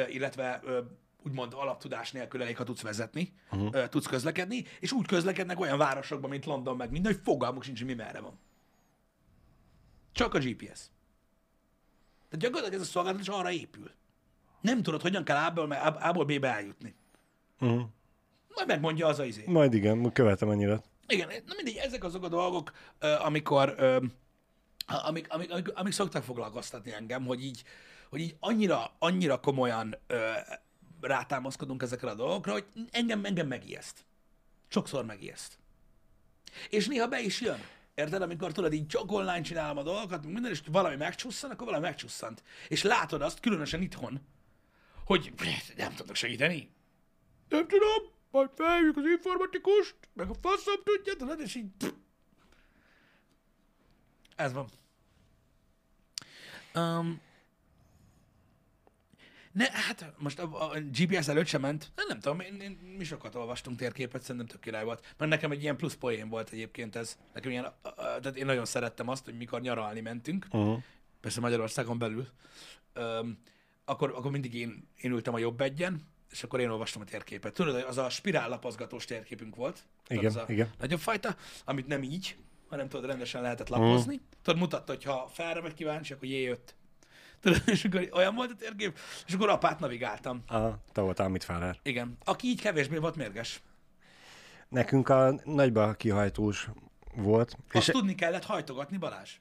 illetve ö, úgymond alaptudás nélkül elég, ha tudsz vezetni, uh-huh. tudsz közlekedni, és úgy közlekednek olyan városokban, mint London, meg minden, hogy fogalmuk sincs, hogy mi merre van. Csak a GPS. Tehát gyakorlatilag ez a szolgáltatás arra épül. Nem tudod, hogyan kell A-ból, A-ból B-be eljutni. Uh-huh. Majd megmondja az a izé. Majd igen, követem a nyilat. Igen, na mindegy, ezek azok a dolgok, amikor, amik, amik, amik, amik szoktak foglalkoztatni engem, hogy így, hogy így annyira, annyira komolyan ö, rátámaszkodunk ezekre a dolgokra, hogy engem, engem megijeszt. Sokszor megijeszt. És néha be is jön. Érted? Amikor tudod, így csak online csinálom a dolgokat, minden, és valami megcsusszan, akkor valami megcsusszant. És látod azt, különösen itthon, hogy nem tudok segíteni. Nem tudom, majd felhívjuk az informatikust, meg a faszom tudja, tudod, és így... Ez van. Um, ne, hát most a, a GPS előtt sem ment. Nem, nem tudom, én, én, mi sokat olvastunk térképet, szerintem tök király volt. Mert nekem egy ilyen plusz poén volt egyébként ez. Nekem ilyen, a, a, tehát én nagyon szerettem azt, hogy mikor nyaralni mentünk, Uh-huh. persze Magyarországon belül, um, akkor, akkor mindig én, én ültem a jobb egyen, és akkor én olvastam a térképet. Tudod, az a spirállapozgatós térképünk volt. Igen, az a igen. Nagyobb fajta, amit nem így, hanem tudod, rendesen lehetett lapozni. Mhm. Tudod, mutatta, hogy ha felre vagy kíváncsi, akkor jé jött. Tudod, és akkor olyan volt a térkép, és akkor apát navigáltam. Aha, te voltál mit Fárer. Igen. Aki így kevésbé volt mérges. Nekünk a nagyba kihajtós volt, Azt és tudni kellett hajtogatni, Balázs.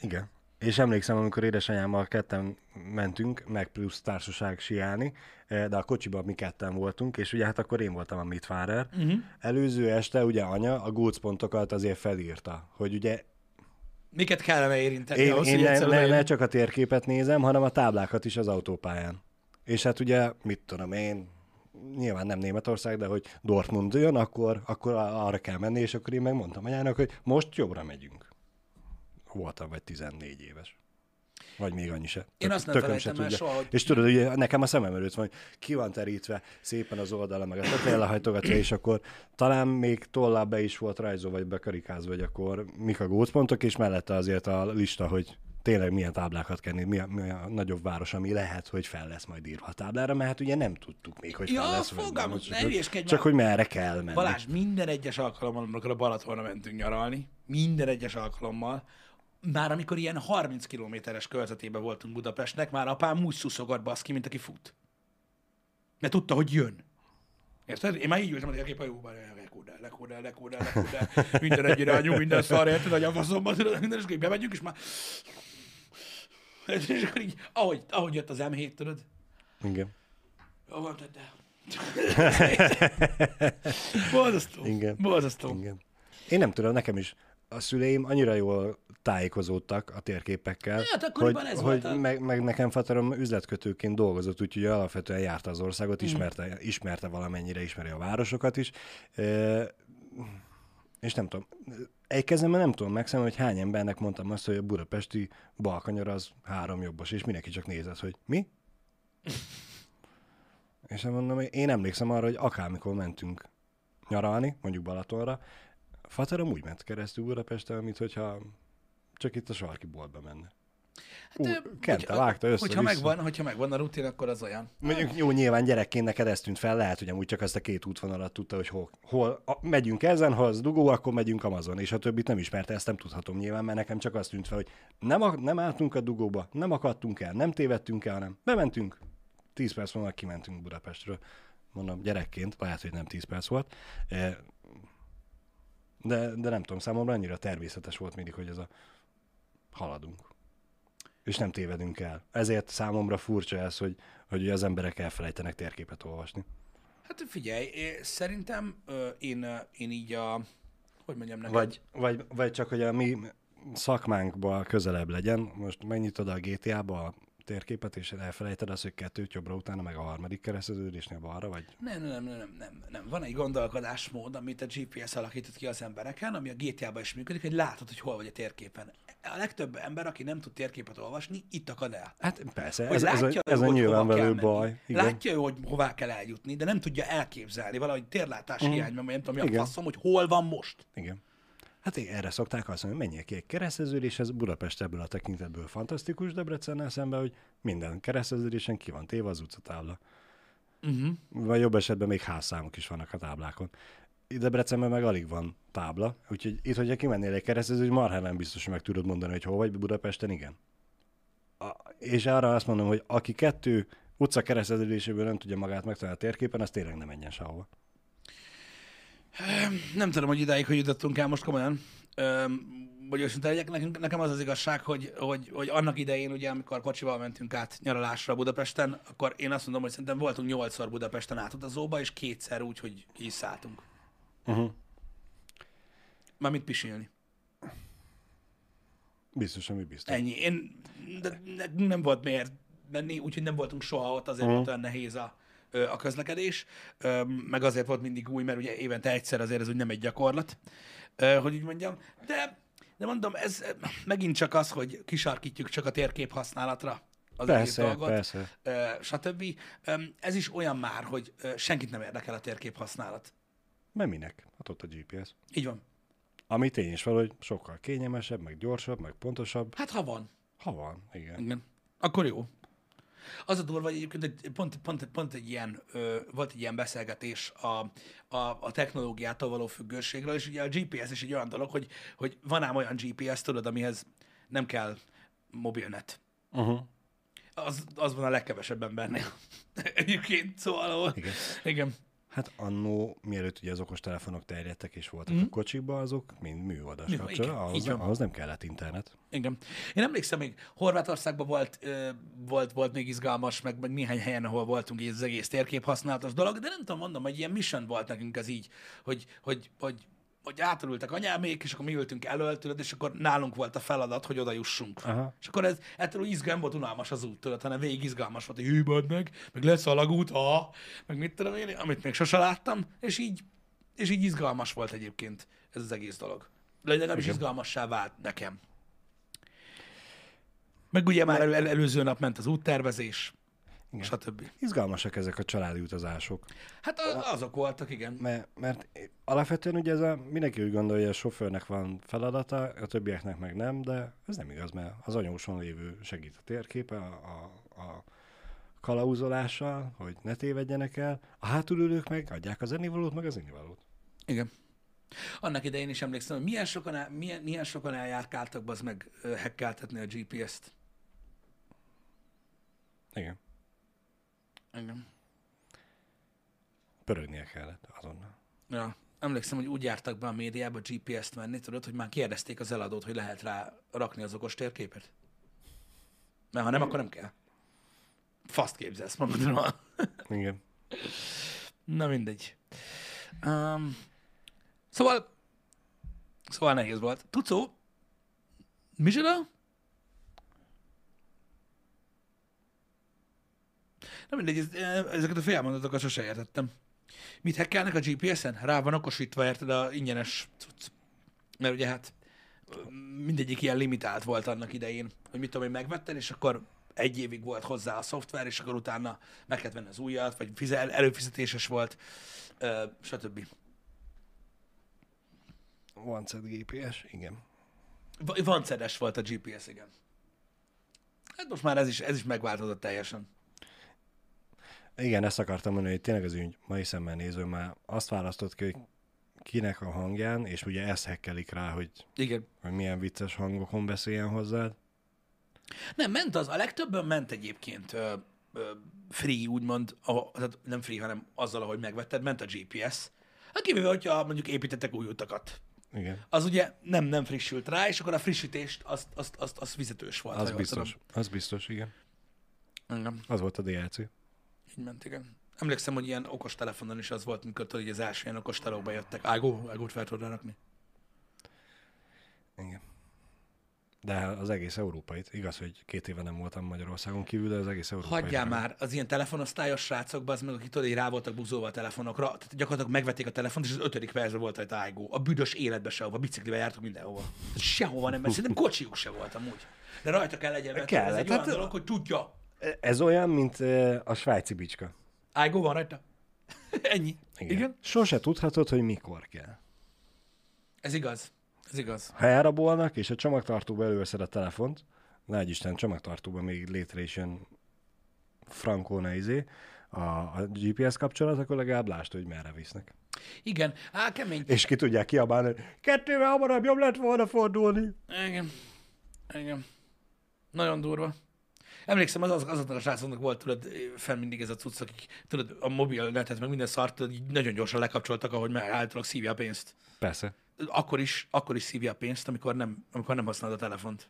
igen. És emlékszem, amikor édesanyámmal ketten mentünk, meg plusz társaság siálni, eh, de a kocsiban mi ketten voltunk, és ugye hát akkor én voltam a Mitfárer. Mhm. Uh-huh. Előző este ugye anya a gócpontokat azért felírta, hogy ugye Miket kellene érinteni én, ahhoz, én ne, ne, ne csak a térképet nézem, hanem a táblákat is az autópályán. És hát ugye, mit tudom én, nyilván nem Németország, de hogy Dortmund jön, akkor, akkor arra kell menni, és akkor én megmondtam anyának, hogy most jobbra megyünk. Voltam vagy 14 éves. Vagy még annyi se. Én azt nem felejtem el tudja. soha, hogy- És tudod, ugye nekem a szemem előtt van, hogy ki van terítve szépen az oldala, meg a tetején lehajtogatva, és akkor talán még tollá be is volt rajzolva, vagy bekarikázva, vagy akkor mik a gócpontok, és mellette azért a lista, hogy tényleg milyen táblákat kell mi a, mi a nagyobb város, ami lehet, hogy fel lesz majd írva a táblára, mert hát ugye nem tudtuk még, hogy fel Ja, lesz. vagy nem, fogalmam, csak, ne csak már. hogy merre kell menni. Balázs, minden egyes alkalommal, amikor a Balatonra mentünk nyaralni, minden egyes alkalommal, már amikor ilyen 30 kilométeres körzetében voltunk Budapestnek, már apám úgy szuszogott baszki, mint aki fut. Mert tudta, hogy jön. Érted? Én már így ültem a térképhajóban, lekódál, lekódál, lekódál, lekódál, minden egy irányú, minden szar, érted, hogy a faszomba, tudod, minden, és akkor bemegyünk, és már... És akkor így, ahogy, ahogy jött az M7, tudod, Igen. jó van, tedd el. Borzasztó. Igen. Borzasztó. Igen. Én nem tudom, nekem is a szüleim annyira jól tájékozódtak a térképekkel, Hát hogy, ez hogy a- meg, meg, nekem fatarom üzletkötőként dolgozott, úgyhogy alapvetően járta az országot, Mhm. ismerte, ismerte valamennyire, ismeri a városokat is. E, és nem tudom, egy kezemben nem tudom megszámolni, hogy hány embernek mondtam azt, hogy a budapesti balkanyar az három jobbos, és mindenki csak nézett, hogy mi? és nem mondom, hogy én emlékszem arra, hogy akármikor mentünk nyaralni, mondjuk Balatonra, Faterom úgy ment keresztül Budapesten, mint hogyha csak itt a sarki boltba menne. Hát, Ö, kente, hogyha- vágta össze Hogyha megvan, hogyha megvan a rutin, akkor az olyan. Mondjuk jó, nyilván gyerekként neked ez tűnt fel, lehet, hogy amúgy csak ezt a két útvonalat tudta, hogy hol, hol a, megyünk ezen, ha az dugó, akkor megyünk Amazon, és a többit nem ismerte, ezt nem tudhatom nyilván, mert nekem csak azt tűnt fel, hogy nem, a, nem álltunk a dugóba, nem akadtunk el, nem tévedtünk el, hanem bementünk, 10 perc múlva kimentünk Budapestről. Mondom, gyerekként, lehet, hogy nem 10 perc volt, eh, de, de nem tudom, számomra annyira természetes volt mindig, hogy ez a haladunk. És nem tévedünk el. Ezért számomra furcsa ez, hogy, hogy az emberek elfelejtenek térképet olvasni. Hát figyelj, én, szerintem én, én így a... Hogy mondjam neked? Vagy, vagy, vagy csak, hogy a mi szakmánkba közelebb legyen. Most megnyitod a GTA-ba térképet, és elfelejted azt, hogy kettőt jobbra utána, meg a harmadik kereszteződésnél balra, vagy Nem, nem, nem, nem, nem, nem. Van egy gondolkodásmód, amit a GPS alakított ki az embereken, ami a GTA-ban is működik, hogy látod, hogy hol vagy a térképen. A legtöbb ember, aki nem tud térképet olvasni, itt akad el. Hát persze, Hogy ez, ez, a, látja ő, ez a hogy hova nyilvánvaló baj. Igen. Látja ő, hogy hová kell eljutni, de nem tudja elképzelni valahogy térlátás mm. hiányban, vagy nem tudom, mi a faszom, hogy hol van most. Igen. Hát erre szokták azt mondani, hogy menjél ki egy kereszteződéshez, Budapest ebből a tekintetből fantasztikus, Debrecennel szemben, hogy minden kereszteződésen ki van téve az utcatábla. Uh-huh. Vagy jobb esetben még házszámok is vannak a táblákon. Debrecenben meg alig van tábla, úgyhogy itt, hogyha kimennél egy keresztező, marha nem biztos, hogy meg tudod mondani, hogy hol vagy Budapesten, igen. A, és arra azt mondom, hogy aki kettő utca kereszteződéséből nem tudja magát megtalálni a térképen, az tényleg nem menjen sehova. Nem tudom, hogy idáig, hogy jutottunk el most komolyan. Vagy őszinte legyek, nekünk, nekem az az igazság, hogy, hogy, hogy annak idején, ugye, amikor kocsival mentünk át nyaralásra Budapesten, akkor én azt mondom, hogy szerintem voltunk nyolcszor Budapesten átutazóba, és kétszer úgy, hogy ki is szálltunk. Uh-huh. Mármint pisilni. Biztos, ami biztos. Ennyi. Én, de nekünk nem volt miért menni, úgyhogy nem voltunk soha ott, azért volt olyan nehéz a, a közlekedés, meg azért volt mindig új, mert ugye évente egyszer azért ez úgy nem egy gyakorlat, hogy úgy mondjam. De, de mondom, ez megint csak az, hogy kisarkítjuk csak a térkép használatra az egész Persze, dolgot, persze. stb. Ez is olyan már, hogy senkit nem érdekel a térkép használat. Mert minek? Hát ott a GPS. Így van. Ami tény is valahogy sokkal kényelmesebb, meg gyorsabb, meg pontosabb. Hát ha van. Ha van, igen. Igen. Akkor jó. Az a durva, hogy egyébként egy, pont, pont, pont egy ilyen, ö, volt egy ilyen beszélgetés a, a, a technológiától való függőségről, és ugye a GPS is egy olyan dolog, hogy, hogy van ám olyan GPS, tudod, amihez nem kell mobilnet. Uh-huh. Az, az van a legkevesebb embernél. Egyébként, szóval, ahol, Igen. igen. Hát annó, mielőtt ugye az okostelefonok terjedtek és voltak mm. a kocsikba, azok mind műholdas Mű- kapcsolat, igen, ahhoz, van. ahhoz nem kellett internet. Igen. Én emlékszem, még Horvátországban volt, ö, volt, volt még izgalmas, meg, meg néhány helyen, ahol voltunk így az egész térkép használatos dolog, de nem tudom, mondom, hogy ilyen mission volt nekünk ez így, hogy, hogy, hogy, hogy átültek anyámék, és akkor mi ültünk elől, tudod, és akkor nálunk volt a feladat, hogy oda jussunk. Aha. És akkor ez, ettől úgy izgalmas volt unalmas az út, tudod, hanem végig izgalmas volt, hogy hűböd meg, meg lesz a lagút, ha, meg mit tudom én, amit még sose láttam, és így, és így izgalmas volt egyébként ez az egész dolog. Legalábbis izgalmassá vált nekem. Meg ugye már el, előző nap ment az úttervezés, Igen. stb. Izgalmasak ezek a családi utazások, Hát a- azok voltak, igen. mert, mert alapvetően ugye ez a, mindenki úgy gondolja, hogy a sofőrnek van feladata, a többieknek meg nem, de ez nem igaz, mert az anyóson lévő segít a térképe, a, a, a kalauzolással, hogy ne tévedjenek el, a hátulülők meg adják az ennivalót, meg az ennivalót. Igen. Annak idején is emlékszem, hogy milyen sokan, el, milyen, milyen sokan eljárkáltak az meg hekkeltetni a GPS-t. Igen. Igen. Pörögnie kellett azonnal. Ja. Emlékszem, hogy úgy jártak be a médiába GPS-t venni, tudod, hogy már kérdezték az eladót, hogy lehet rá rakni az okos térképet. Mert ha nem, akkor nem kell. Faszt képzelsz magadról. Igen. Na mindegy. Um, szóval, szóval nehéz volt. Tucó, micsoda? Na mindegy, ez, ezeket a félmondatokat sose értettem. Mit hekkelnek a GPS-en? Rá van okosítva, érted, a ingyenes cucc. Mert ugye hát mindegyik ilyen limitált volt annak idején, hogy mit tudom én, megvetted, és akkor egy évig volt hozzá a szoftver, és akkor utána meg kellett venni az újat, vagy fize- előfizetéses volt, stb. Van GPS, igen. Va- Van volt a GPS, igen. Hát most már ez is, ez is megváltozott teljesen. Igen, ezt akartam mondani, hogy tényleg az ügy mai szemmel néző már azt választott ki, hogy kinek a hangján, és ugye ezt hekkelik rá, hogy, Igen. hogy milyen vicces hangokon beszéljen hozzád. Nem, ment az, a legtöbben ment egyébként ö, ö, free, úgymond, a, tehát nem free, hanem azzal, ahogy megvetted, ment a GPS. Hát kivéve, hogyha mondjuk építettek új utakat. Igen, Az ugye nem, nem frissült rá, és akkor a frissítést, azt, azt, azt, azt fizetős volt. az biztos. Az biztos, igen. tudom. Igen, Az volt a DLC. Így ment, igen. Emlékszem, hogy ilyen okos telefonon is az volt, mikor tudod, hogy az első ilyen okos telóba jöttek. Ágó, ágót fel tudod rakni. Igen. De az egész európait. Igaz, hogy két éve nem voltam Magyarországon kívül, de az egész európait. Hagyjál már, az ilyen telefonosztályos srácokba, az meg, akik tudod, rá voltak buzolva a telefonokra, tehát gyakorlatilag megvették a telefont, és az ötödik percben volt rajta ágó. A büdös életbe sehova, biciklivel jártunk mindenhova. Sehova nem, mert szerintem kocsiuk se volt amúgy. De rajta kell legyen, mert Kell, ez egy olyan dolog, hogy tudja. Ez olyan, mint a svájci bicska. Ágó van rajta. Ennyi. Igen. Igen. Sose tudhatod, hogy mikor kell. Ez igaz. Ez igaz. Ha elrabolnak, és a csomagtartóba előveszed a telefont, nagy Isten csomagtartóban még létre is jön frankóna izé, a, a GPS kapcsolat, akkor legalább lásd, hogy merre visznek. Igen. Á, kemény. És ki tudják kiabálni, hogy kettővel hamarabb jobb lett volna fordulni. Igen. Igen. Nagyon durva. Emlékszem, az, az, azoknak a srácoknak volt, tudod, fel mindig ez a cucc, akik, tudod, a mobil netet, meg minden szart, tudod, így nagyon gyorsan lekapcsoltak, ahogy meg általában szívja a pénzt. Persze. Akkor is, akkor is szívja a pénzt, amikor nem, amikor nem használod a telefont.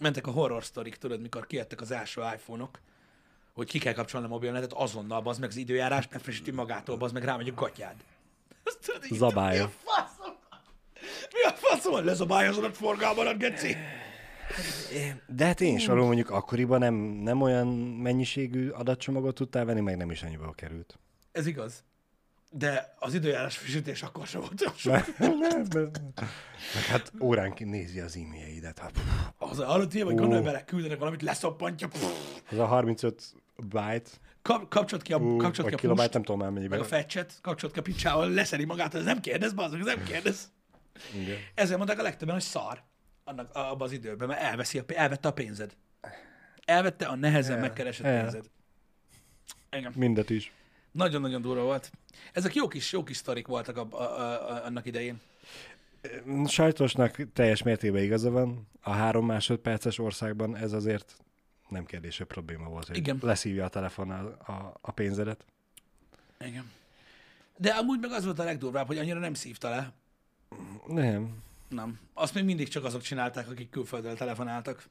Mentek a horror sztorik, tudod, mikor kijöttek az első iPhone-ok, hogy ki kell kapcsolni a mobilnetet, azonnal az meg az időjárás, megfrissíti magától, az meg rámegy a gatyád. Azt tudod, így, Zabálja. Mi a faszom? Mi a faszom? Lezabályozod forgalmadat, geci? De hát én is való mondjuk akkoriban nem, nem olyan mennyiségű adatcsomagot tudtál venni, meg nem is annyiba került. Ez igaz. De az időjárás frissítés akkor sem volt olyan sok. Meg hát óránként nézi az e-mailjeidet. Hát, Az ilyen, vagy Ó. gondolj bele, küldenek valamit, leszoppantja. az a 35 byte, Kap, kapcsolt ki a, ú, kapcsolt ki a kilobyte, pust, nem tudom már meg mennyiben. a fetcset, kapcsolt ki a picsával, leszeri magát, ez nem kérdez, bazd, ez nem kérdez. Igen. Ezzel mondták a legtöbben, hogy szar annak, abban az időben, mert elveszi a, elvette a pénzed. Elvette a nehezen megkeresett el. pénzed. Engem. Mindet is. Nagyon-nagyon durva volt. Ezek jó kis, jó kis sztorik voltak a, a, a, annak idején. Sajtosnak teljes mértékben igaza van. A három másodperces országban ez azért nem kérdése probléma volt, hogy Igen. leszívja a telefon a, a, a pénzedet. Igen. De amúgy meg az volt a legdurvább, hogy annyira nem szívta le. Nem. Nem. Azt még mindig csak azok csinálták, akik külföldről telefonáltak.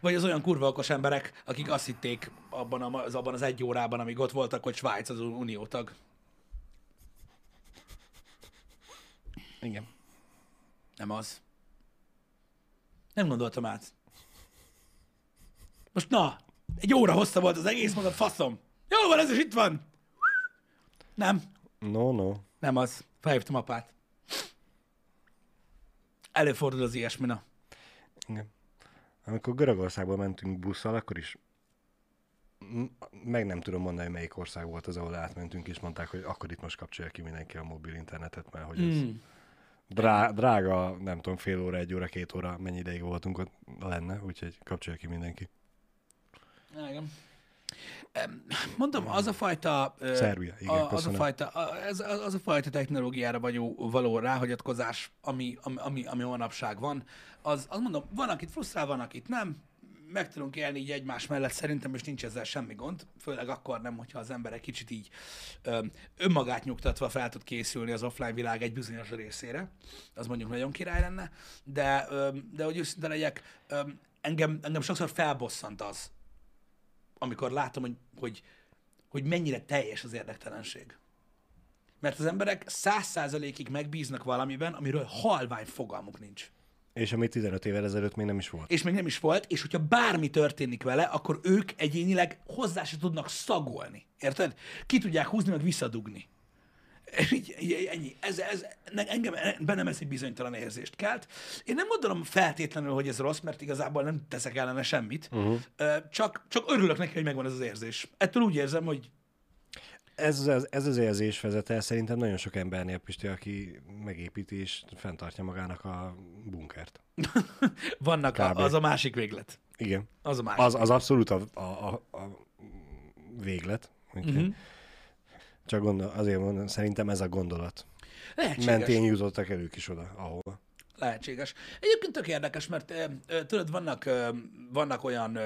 Vagy az olyan kurva okos emberek, akik azt hitték abban, a, az, abban az egy órában, amíg ott voltak, hogy Svájc az uniótag. Igen. Nem az. Nem gondoltam át. Most na, egy óra hossza volt az egész, mondom, faszom. Jó van, ez is itt van. Nem, No, no. nem az. Felhívtam apát. Előfordul az ilyesmi, na. Igen. Amikor Görögországba mentünk busszal, akkor is meg nem tudom mondani, hogy melyik ország volt az, ahol átmentünk, és mondták, hogy akkor itt most kapcsolja ki mindenki a mobil internetet, mert hogy ez Mm. drá- drága, nem tudom, fél óra, egy óra, két óra, mennyi ideig voltunk ott lenne, úgyhogy kapcsolja ki mindenki. Igen. Mondom, az a fajta... Szerbia, igen, a, az, a fajta, ez, az az a fajta technológiára való, való ráhagyatkozás, ami, ami, ami, ami manapság van, az, az mondom, van, akit frusztrál, van, akit nem. meg tudunk élni így egymás mellett szerintem, és nincs ezzel semmi gond, főleg akkor nem, hogyha az ember egy kicsit így ö, önmagát nyugtatva fel tud készülni az offline világ egy bizonyos részére, az mondjuk nagyon király lenne, de, ö, de hogy őszinte legyek, ö, engem, engem sokszor felbosszant az, amikor látom, hogy, hogy, hogy mennyire teljes az érdektelenség. Mert az emberek száz százalékig megbíznak valamiben, amiről halvány fogalmuk nincs. És ami 15 évvel ezelőtt még nem is volt. És még nem is volt, és hogyha bármi történik vele, akkor ők egyénileg hozzá se tudnak szagolni. Érted? Ki tudják húzni, meg visszadugni. És így, így, ennyi. Ez, ez, engem, bennem ez egy bizonytalan érzést kelt. Én nem gondolom feltétlenül, hogy ez rossz, mert igazából nem teszek ellene semmit. Uh-huh. Csak, csak örülök neki, hogy megvan ez az érzés. Ettől úgy érzem, hogy Ez az, ez az érzés vezet el szerintem nagyon sok embernél, Pisti, aki megépíti és fenntartja magának a bunkert. vannak, a, az a másik véglet. Igen. Az a másik. Az, az abszolút a, a, a, a véglet. Uh-huh. Csak gondol, azért mondom, szerintem ez a gondolat. Lehetséges. Mentén jutottak el ők is oda, ahova. Lehetséges. Egyébként tök érdekes, mert tudod, vannak, vannak olyan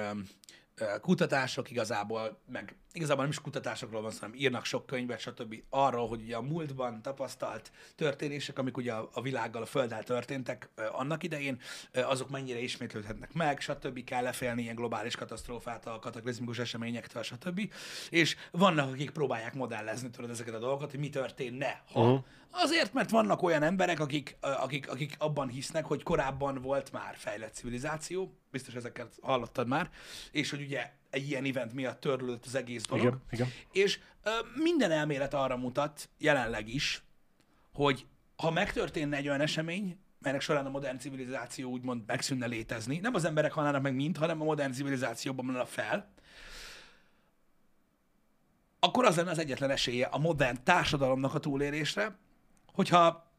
kutatások igazából, meg igazából nem is kutatásokról van szó, hanem írnak sok könyvet, stb. arról, hogy ugye a múltban tapasztalt történések, amik ugye a, világgal, a földdel történtek annak idején, azok mennyire ismétlődhetnek meg, stb. kell lefélni ilyen globális katasztrófát, a kataklizmikus eseményektől, stb. És vannak, akik próbálják modellezni tudod ezeket a dolgokat, hogy mi történne, ha. Uh-huh. Azért, mert vannak olyan emberek, akik, akik, akik abban hisznek, hogy korábban volt már fejlett civilizáció, biztos ezeket hallottad már, és hogy ugye egy ilyen event miatt törlődött az egész dolog. Igen, igen. És ö, minden elmélet arra mutat, jelenleg is, hogy ha megtörténne egy olyan esemény, melynek során a modern civilizáció úgymond megszűnne létezni, nem az emberek halnának meg mind, hanem a modern civilizációban lenne fel, akkor az lenne az egyetlen esélye a modern társadalomnak a túlélésre, hogyha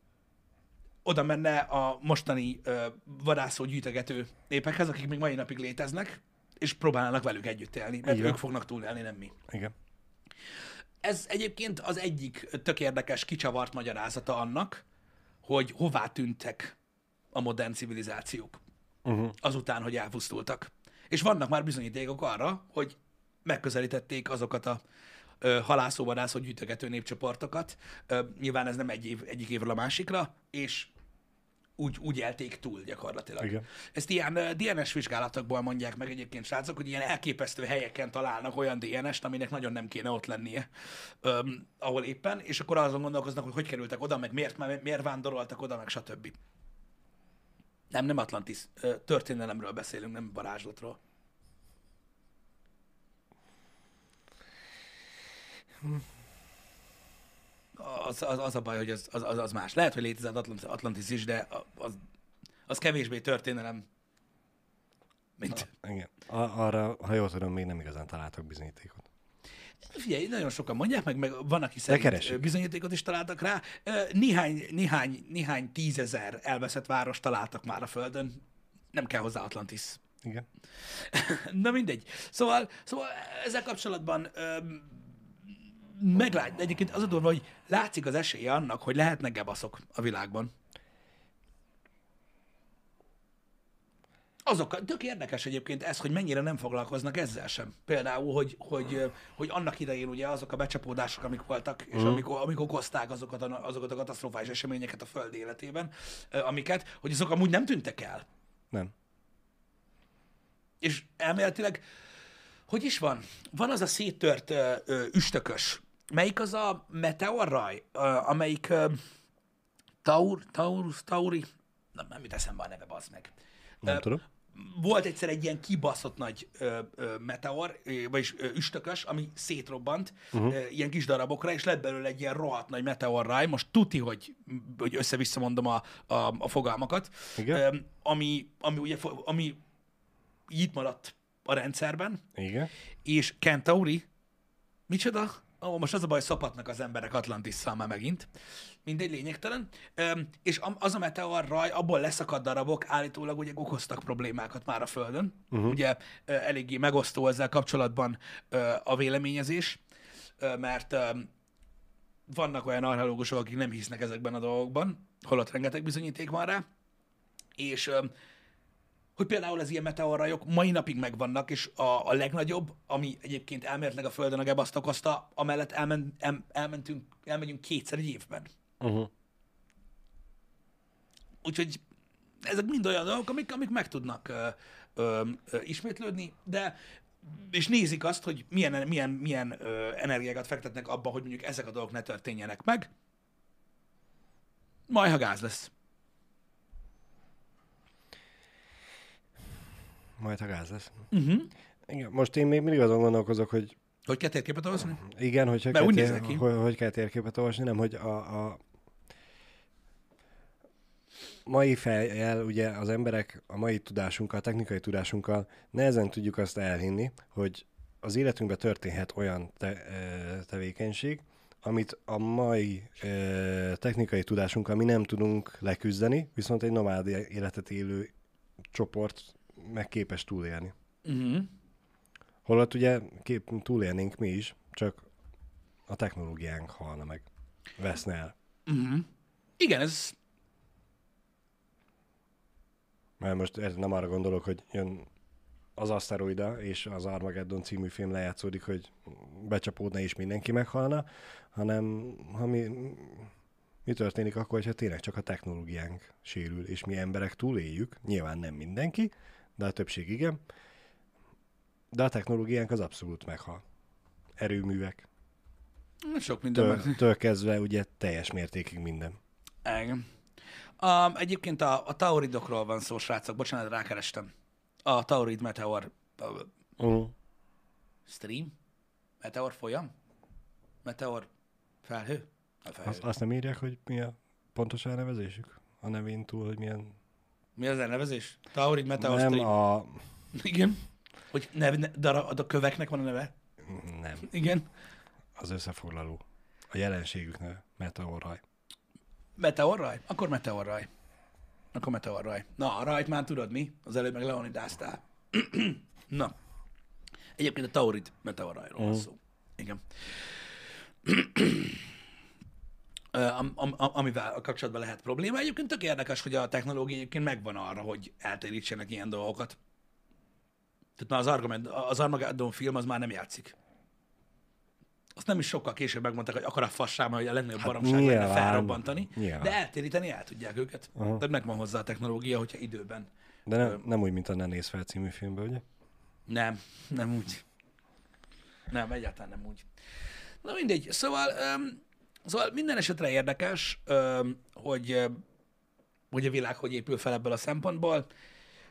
oda menne a mostani ö, vadászó gyűjtögető népekhez, akik még mai napig léteznek, és próbálnának velük együtt élni, mert van. ők fognak túlélni, nem mi. Igen. Ez egyébként az egyik tök érdekes, kicsavart magyarázata annak, hogy hová tűntek a modern civilizációk Uh-huh. azután, hogy elpusztultak. És vannak már bizonyítékok arra, hogy megközelítették azokat a halászóvadászó gyűjtögető népcsoportokat. Ö, nyilván ez nem egy év, egyik évről a másikra, és úgy, úgy élték túl gyakorlatilag. Igen. Ezt ilyen DNS vizsgálatokból mondják meg egyébként, srácok, hogy ilyen elképesztő helyeken találnak olyan DNS-t, aminek nagyon nem kéne ott lennie, öm, ahol éppen, és akkor azon gondolkoznak, hogy hogy kerültek oda, meg miért, miért vándoroltak oda, meg stb. Nem, nem Atlantis. Történelemről beszélünk, nem varázslatról. Az, az, az a baj, hogy az, az, az, az más. Lehet, hogy létezett Atlantis, Atlantis is, de az, az kevésbé történelem, mint... Igen. A- arra, ha jól tudom, még nem igazán találtak bizonyítékot. Figyelj, nagyon sokan mondják, meg, meg van, aki szerint keresik. bizonyítékot is találtak rá. Néhány, néhány, néhány tízezer elveszett város találtak már a Földön. Nem kell hozzá Atlantis. Igen. Na mindegy. Szóval, szóval ezzel kapcsolatban meglát, egyébként az a durva, hogy látszik az esélye annak, hogy lehetnek gebaszok a világban. Azok, tök érdekes egyébként ez, hogy mennyire nem foglalkoznak ezzel sem. Például, hogy, hogy, hogy annak idején ugye azok a becsapódások, amik voltak, és Mhm. amikor, amik okozták azokat a, azokat a katasztrofális eseményeket a Föld életében, amiket, hogy azok amúgy nem tűntek el. Nem. És elméletileg, hogy is van? Van az a széttört ö, ö, üstökös. Melyik az a meteorraj, amelyik ö, Taur, Taurus, Tauri? Nem, nem jut eszembe a neve, bazd meg. Nem Ö, tudom. Volt egyszer egy ilyen kibaszott nagy ö, ö, meteor, vagyis ö, üstökös, ami szétrobbant uh-huh. ö, ilyen kis darabokra, és lett belőle egy ilyen rohadt nagy meteorráj. Most tuti, hogy, hogy össze-vissza mondom a, a, a fogalmakat. Igen. Ö, ami, ami, ugye, ami itt maradt a rendszerben, Igen. és Kentauri, micsoda? Ó, most az a baj, szapatnak az emberek Atlantisszal már megint. Mindegy, lényegtelen. Öm, és az a meteorraj, abból leszakadt darabok állítólag ugye okoztak problémákat már a Földön. Uh-huh. Ugye eléggé megosztó ezzel kapcsolatban ö, a véleményezés, ö, mert ö, vannak olyan archeológusok, akik nem hisznek ezekben a dolgokban, holott rengeteg bizonyíték van rá, és hogy például az ilyen meteorrajok mai napig megvannak, és a, a legnagyobb, ami egyébként elméletileg a Földön a gebaszt okozta, amellett elmen, el, elmentünk, elmegyünk kétszer egy évben. Uh-huh. Úgyhogy ezek mind olyan dolgok, amik, amik meg tudnak ö, ö, ö, ismétlődni, de és nézik azt, hogy milyen, milyen, milyen ö, energiákat fektetnek abba, hogy mondjuk ezek a dolgok ne történjenek meg. Majd, ha gáz lesz. Majd ha gáz lesz. Uh-huh. Igen, most én még mindig azon gondolkozok, hogy Hogy kell térképet olvasni? igen, hogy, kell, úgy tér, néznek ki. hogy, hogy kell térképet olvasni, nem, hogy a, a mai fejjel, ugye az emberek a mai tudásunkkal, technikai tudásunkkal nehezen tudjuk azt elhinni, hogy az életünkben történhet olyan te, tevékenység, amit a mai ö, technikai tudásunkkal mi nem tudunk leküzdeni, viszont egy nomád életet élő csoport meg képes túlélni. Uh-huh. Holott ugye kép, túlélnénk mi is, csak a technológiánk halna meg, veszne el. Uh-huh. Igen, ez Mert most ez nem arra gondolok, hogy jön az aszteroida, és az Armageddon című film lejátszódik, hogy becsapódna és mindenki meghalna, hanem ha mi, mi történik akkor, hogyha tényleg csak a technológiánk sérül, és mi emberek túléljük, nyilván nem mindenki, de a többség igen, de a technológiánk az abszolút meghal. Erőművek, sok minden től, től kezdve ugye teljes mértékig minden. Igen. Um, egyébként a, a tauridokról van szó, srácok. Bocsánat, rákerestem. A taurid meteor uh, Uh-huh. stream? Meteor folyam? Meteor felhő? A felhő. Azt, azt nem írják, hogy mi a pontos elnevezésük? A nevén túl, hogy milyen... Mi az elnevezés? Taurid meteor nem stream. a... Igen. Hogy nev, ne, de a, köveknek van a neve? Nem. Igen. Az összefoglaló. A jelenségük neve. Meteorraj. Meteorraj? Akkor meteorraj. Akkor meteorraj. Na, a rajt már tudod mi? Az előbb meg leonidáztál. Na. Egyébként a Taurid meteorrajról van Mhm. szó. Igen. Am, am, am, amivel a kapcsolatban lehet probléma. Egyébként tök érdekes, hogy a technológia egyébként megvan arra, hogy eltérítsenek ilyen dolgokat. Tehát már az, Armageddon, az Armageddon film az már nem játszik. Azt nem is sokkal később megmondták, hogy akar a fassáma, hogy a legnagyobb Hát baromság lenne nyilván. felrobbantani, Nyilván. de eltéríteni el tudják őket. Aha. Tehát megvan hozzá a technológia, hogyha időben. De nem, nem úgy, mint a Ne néz fel című filmben, ugye? Nem, nem úgy. Nem, egyáltalán nem úgy. Na mindegy, szóval, um, szóval minden esetre érdekes, hogy, hogy a világ hogy épül fel ebből a szempontból.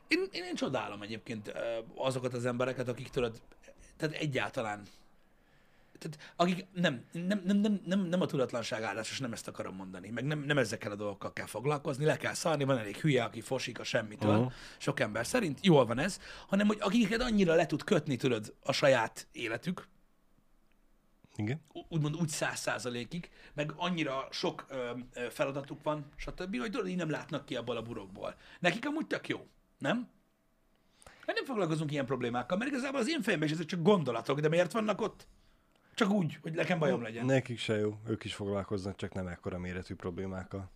Én, én, én csodálom egyébként azokat az embereket, akik tudod, tehát egyáltalán tehát akik nem, nem, nem, nem, nem, nem a tudatlanság áldás, és nem ezt akarom mondani, meg nem, nem ezekkel a dolgokkal kell foglalkozni, le kell szarni, van elég hülye, aki fosik a semmitől, uh-huh. sok ember szerint, jól van ez, hanem hogy akiket annyira le tud kötni, tudod, a saját életük, Igen. úgymond úgy száz százalékig, meg annyira sok ö, ö, feladatuk van, stb., hogy tudod, így nem látnak ki abból a burokból. Nekik amúgy tök jó, nem? Hát nem foglalkozunk ilyen problémákkal, mert igazából az én fejemben is ezek csak gondolatok, de miért vannak ott? Csak úgy, hogy nekem bajom legyen. Nekik se jó, ők is foglalkoznak, csak nem ekkora méretű problémákkal.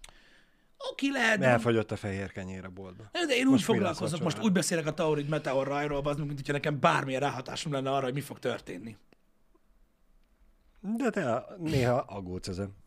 Oké, lehet, Elfogyott a fehér kenyér a boltba. de én úgy Most foglalkozok, most úgy beszélek a Taurid Meteor rajról, az, mint hogyha nekem bármilyen ráhatásom lenne arra, hogy mi fog történni. De te néha aggódsz ezen.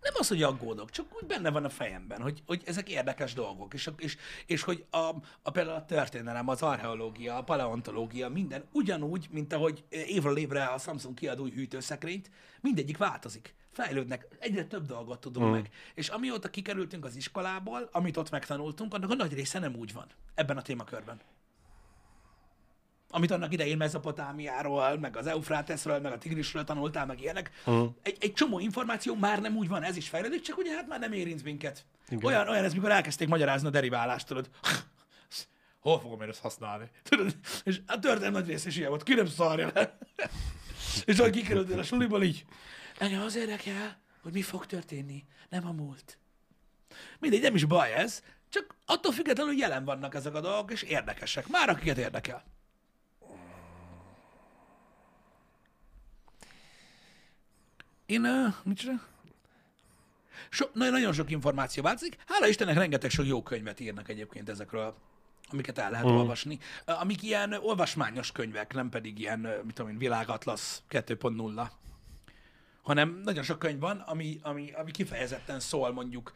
Nem az, hogy aggódok, csak úgy benne van a fejemben, hogy, hogy ezek érdekes dolgok, és, és, és hogy a, a például a történelem, az archeológia, a paleontológia, minden ugyanúgy, mint ahogy évről évre a Samsung kiad új hűtőszekrényt, mindegyik változik, fejlődnek, egyre több dolgot tudunk mm. meg. És amióta kikerültünk az iskolából, amit ott megtanultunk, annak a nagy része nem úgy van ebben a témakörben. Amit annak idején Mezopotámiáról, meg az Eufráteszről, meg a Tigrisről tanultál, meg ilyenek. Mhm. Egy, egy csomó információ már nem úgy van, ez is fejlődik, csak ugye hát már nem érint minket. Igen. Olyan, olyan ez, mikor elkezdték magyarázni a deriválást, tudod. Hol fogom én ezt használni? Tudod? És a történet nagy rész is ilyen volt, ki nem szarja le. És ahogy kikerültél a suliból így, engem az érdekel, hogy mi fog történni, nem a múlt. Mindegy, nem is baj ez, csak attól függetlenül jelen vannak ezek a dolgok, és érdekesek. Már akiket érdekel. Én, uh, mit csinál? So, nagyon, sok információ változik. Hála Istennek rengeteg sok jó könyvet írnak egyébként ezekről amiket el lehet mm. olvasni, amik ilyen olvasmányos könyvek, nem pedig ilyen, mit tudom én, világatlasz 2.0 hanem nagyon sok könyv van, ami, ami, ami kifejezetten szól mondjuk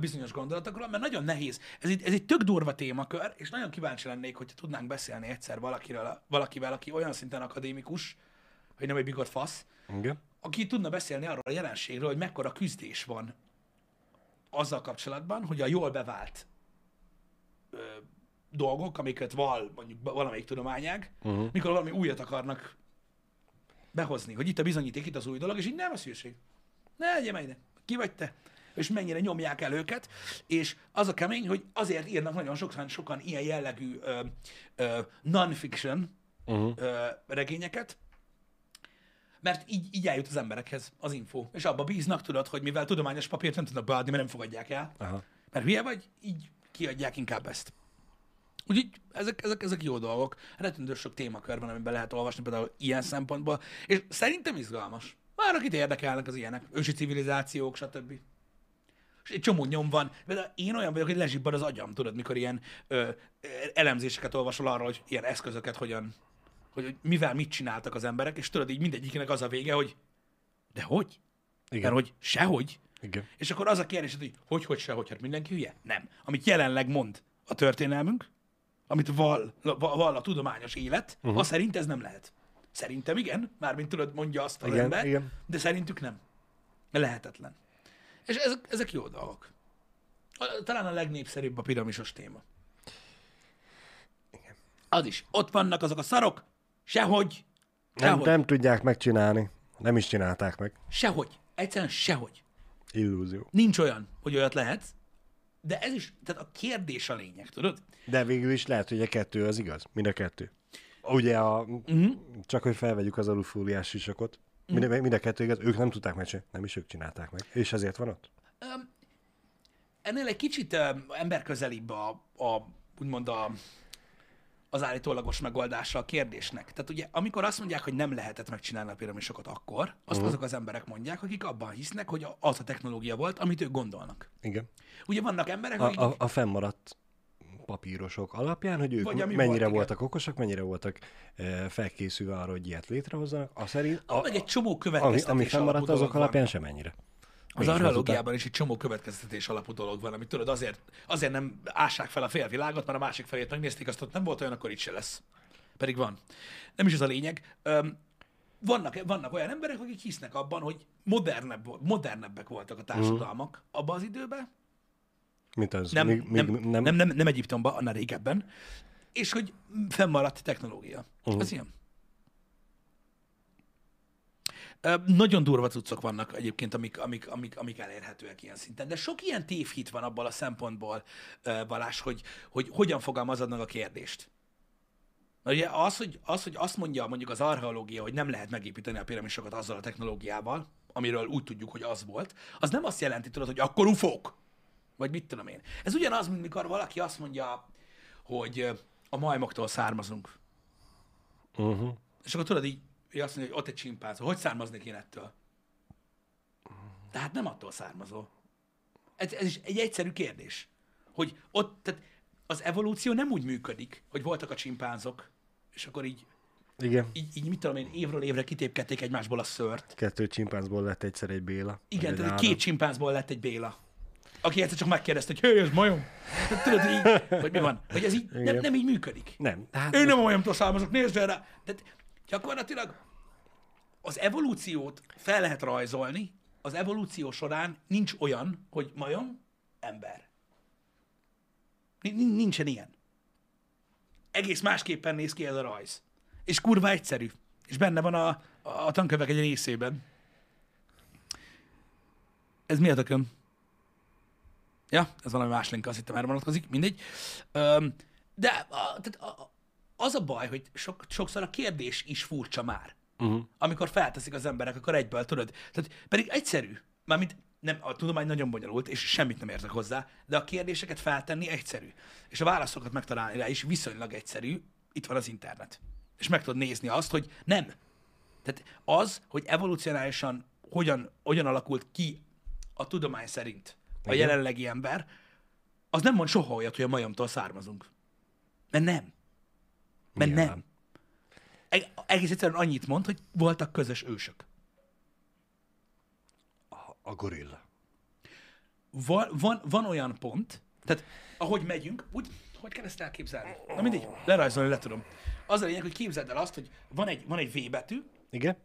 bizonyos gondolatokról, mert nagyon nehéz. Ez egy, ez egy tök durva témakör, és nagyon kíváncsi lennék, hogyha tudnánk beszélni egyszer valakiről, valakivel, aki olyan szinten akadémikus, hogy nem egy bigott fasz, Igen. Aki tudna beszélni arról a jelenségről, hogy mekkora küzdés van azzal kapcsolatban, hogy a jól bevált ö, dolgok, amiket val mondjuk valamelyik tudományág, uh-huh. mikor valami újat akarnak behozni, hogy itt a bizonyíték, itt az új dolog, és így nem a szükség. Ne legyen ide. Ki vagy te? És mennyire nyomják el őket, és az a kemény, hogy azért írnak nagyon sokan, sokan ilyen jellegű ö, ö, non-fiction Uh-huh. ö, regényeket, mert így, így eljut az emberekhez az info. És abba bíznak, tudod, hogy mivel tudományos papírt nem tudnak beadni, mert nem fogadják el, Aha. mert hülye vagy, így kiadják inkább ezt. Úgyhogy ezek, ezek, ezek jó dolgok. Rettentő sok témakör van, amiben lehet olvasni például ilyen szempontból, és szerintem izgalmas. Már akit érdekelnek az ilyenek, ősi civilizációk, stb. És egy csomó nyom van. Például én olyan vagyok, hogy lezsibbad az agyam, tudod, mikor ilyen ö, elemzéseket olvasol arról, hogy ilyen eszközöket hogyan, hogy, hogy mivel mit csináltak az emberek, és tudod, így mindegyiknek az a vége, hogy de hogy? Igen. Mert hogy sehogy. Igen. És akkor az a kérdés, hogy hogy, hogy sehogy, hát mindenki hülye? Nem. Amit jelenleg mond a történelmünk, amit val, val, val a tudományos élet, uh-huh. az szerint ez nem lehet. Szerintem igen, mármint tudod, mondja azt az Igen, ember, igen. de szerintük nem. Lehetetlen. És ezek, ezek jó dolgok. Talán a legnépszerűbb a piramisos téma. Az is. Ott vannak azok a szarok, sehogy, Nem, sehogy, nem tudják megcsinálni. Nem is csinálták meg. sehogy. Egyszerűen sehogy. Illúzió. Nincs olyan, hogy olyat lehet, de ez is, tehát a kérdés a lényeg, tudod? De végül is lehet, hogy a kettő az igaz. Mind a kettő. Ugye a, uh-huh. csak hogy felvegyük az alufóliás sisakot. Mind, uh-huh. mind a kettő igaz, ők nem tudták megcsinálni, nem is ők csinálták meg. És ezért van ott? Öm, ennél egy kicsit öm, emberközelibb a, a úgymond a, az állítólagos megoldása a kérdésnek. Tehát ugye, amikor azt mondják, hogy nem lehetett megcsinálni a piramisokat akkor, azt uh-huh. azok az emberek mondják, akik abban hisznek, hogy az a technológia volt, amit ők gondolnak. Igen. Ugye vannak emberek, A, akik... a, a fennmaradt papírosok alapján, hogy ők Vagy ami mennyire volt, igen. voltak okosak, mennyire voltak e, felkészülve arra, hogy ilyet létrehozzanak, a szerint, a, A, meg egy csomó ami, következtetés ami fennmaradt, alapú azok van. alapján semennyire. Az archeológiában is egy csomó következtetés alapú dolog van, amit tudod, azért, azért nem ássák fel a félvilágot, mert a másik felét megnézték, azt ott nem volt olyan, akkor itt se lesz. Pedig van. Nem is az a lényeg. Öm, vannak, vannak olyan emberek, akik hisznek abban, hogy modernebb, modernebbek voltak a társadalmak mm. abban az időben, Mint az, nem, még, még nem, nem, nem, nem, nem Egyiptomban, annál régebben, és hogy fennmaradt technológia. Uh-huh. Mhm. Ez ilyen. Ö, Nagyon durva cuccok vannak egyébként, amik, amik, amik, amik elérhetőek ilyen szinten. De sok ilyen tévhit van abból a szempontból, Balázs, hogy, hogy hogyan fogalmazod meg a kérdést. Na ugye az hogy, az, hogy azt mondja mondjuk az archeológia, hogy nem lehet megépíteni a piramisokat azzal a technológiával, amiről úgy tudjuk, hogy az volt, az nem azt jelenti, tudod, hogy akkor ufók. Vagy mit tudom én. Ez ugyanaz, mint mikor valaki azt mondja, hogy a majmoktól származunk. Uh-huh. És akkor tudod így, hogy azt mondja, hogy ott egy csimpánz, hogy származnék én ettől? Tehát nem attól származol. Ez, ez is egy egyszerű kérdés. Hogy ott, tehát az evolúció nem úgy működik, hogy voltak a csimpánzok, és akkor így, Igen. így, így mit tudom én, évről évre kitépkedték egymásból a szört. Kettő csimpánzból lett egyszer egy Béla. Igen, tehát Ádám. két csimpánzból lett egy Béla. Aki egyszer csak megkérdezte, hogy hé, ez majom? Tudod, így, hogy mi van? Hogy ez így nem, nem így működik. Nem. Hát Én nem a majomtól származok, nézd erre! Tehát gyakorlatilag az evolúciót fel lehet rajzolni, az evolúció során nincs olyan, hogy majom, ember. Ni- ni- Nincsen ilyen. Egész másképpen néz ki ez a rajz. És kurva egyszerű. És benne van a, a tankövek egy részében. Ez mi a tököm? Ja, ez valami más link, azt hittem erre vonatkozik, mindegy. De tehát az a baj, hogy sok, sokszor a kérdés is furcsa már. Uh-huh. Amikor felteszik az emberek, akkor egyből tudod. Tehát pedig egyszerű. Mármint nem, a tudomány nagyon bonyolult, és semmit nem értek hozzá, de a kérdéseket feltenni egyszerű. És a válaszokat megtalálni rá is viszonylag egyszerű. Itt van az internet. És meg tudod nézni azt, hogy nem. Tehát az, hogy evolucionálisan hogyan, hogyan alakult ki a tudomány szerint a Igen. jelenlegi ember, az nem mond soha olyat, hogy a majomtól származunk. Mert nem. Mert Nyilván. nem. Eg- egész egyszerűen annyit mond, hogy voltak közös ősök. A, a gorilla. Van, van, van olyan pont, tehát ahogy megyünk, úgy, hogy kell ezt elképzelni? Na mindegy, lerajzolni le tudom. Az a lényeg, hogy képzeld el azt, hogy van egy, van egy V betű, Igen?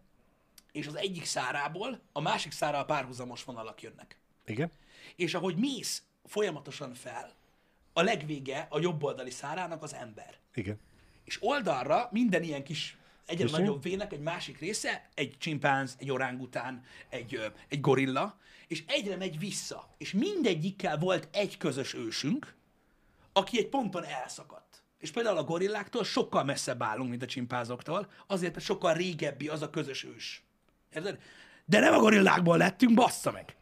és az egyik szárából a másik szára párhuzamos vonalak jönnek. Igen? És ahogy mész folyamatosan fel, a legvége a jobb oldali szárának az ember. Igen. És oldalra minden ilyen kis egyre Köszönöm. nagyobb vének egy másik része, egy csimpánz, egy orángután, egy, egy gorilla, és egyre megy vissza. És mindegyikkel volt egy közös ősünk, aki egy ponton elszakadt. És például a gorilláktól sokkal messzebb állunk, mint a csimpázoktól, azért, mert sokkal régebbi az a közös ős. Érted? De nem a gorillákból lettünk, bassza meg!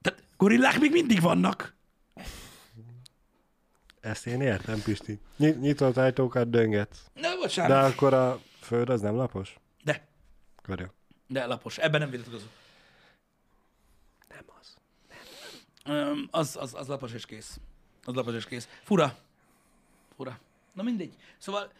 Tehát gorillák még mindig vannak. Ezt én értem, Pisti. Ny- nyitott ajtókat döngetsz. Na, bocsánat. De akkor a föld az nem lapos? de, jó. de lapos. Ebben nem vitatkozunk. Nem az. Öm, az, az, az lapos és kész. Az lapos és kész. Fura. Fura. Na mindegy. Szóval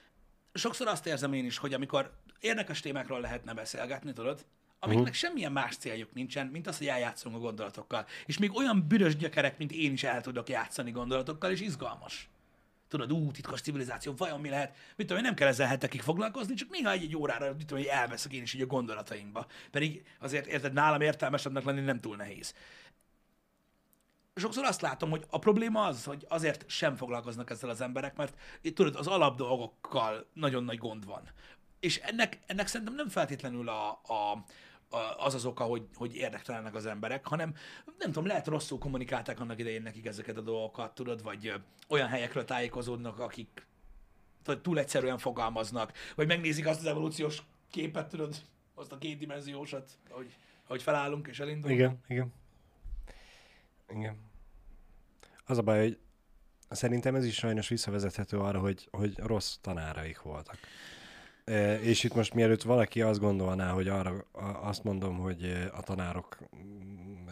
sokszor azt érzem én is, hogy amikor érdekes témákról lehetne beszélgetni, tudod, amiknek uh-huh. semmilyen más céljuk nincsen, mint az, hogy eljátszunk a gondolatokkal. És még olyan büdös gyökerek, mint én is el tudok játszani gondolatokkal, és izgalmas. Tudod, ú, titkos civilizáció, vajon mi lehet? Mit tudom, én nem kell ezzel hetekig foglalkozni, csak néha egy, egy órára, mit tudom, hogy elveszek én is így a gondolataimba. Pedig azért, érted, nálam értelmesebbnek lenni nem túl nehéz sokszor azt látom, hogy a probléma az, hogy azért sem foglalkoznak ezzel az emberek, mert tudod, az alap dolgokkal nagyon nagy gond van. És ennek, ennek szerintem nem feltétlenül a, a, az az oka, hogy, hogy érdektelenek az emberek, hanem nem tudom, lehet rosszul kommunikálták annak idején nekik ezeket a dolgokat, tudod, vagy olyan helyekről tájékozódnak, akik túl egyszerűen fogalmaznak, vagy megnézik azt az evolúciós képet, tudod, azt a kétdimenziósat, hogy, hogy felállunk és elindulunk. Igen, igen. Igen. Az a baj, hogy szerintem ez is sajnos visszavezethető arra, hogy, hogy rossz tanáraik voltak. És itt most mielőtt valaki azt gondolná, hogy arra azt mondom, hogy a tanárok mm,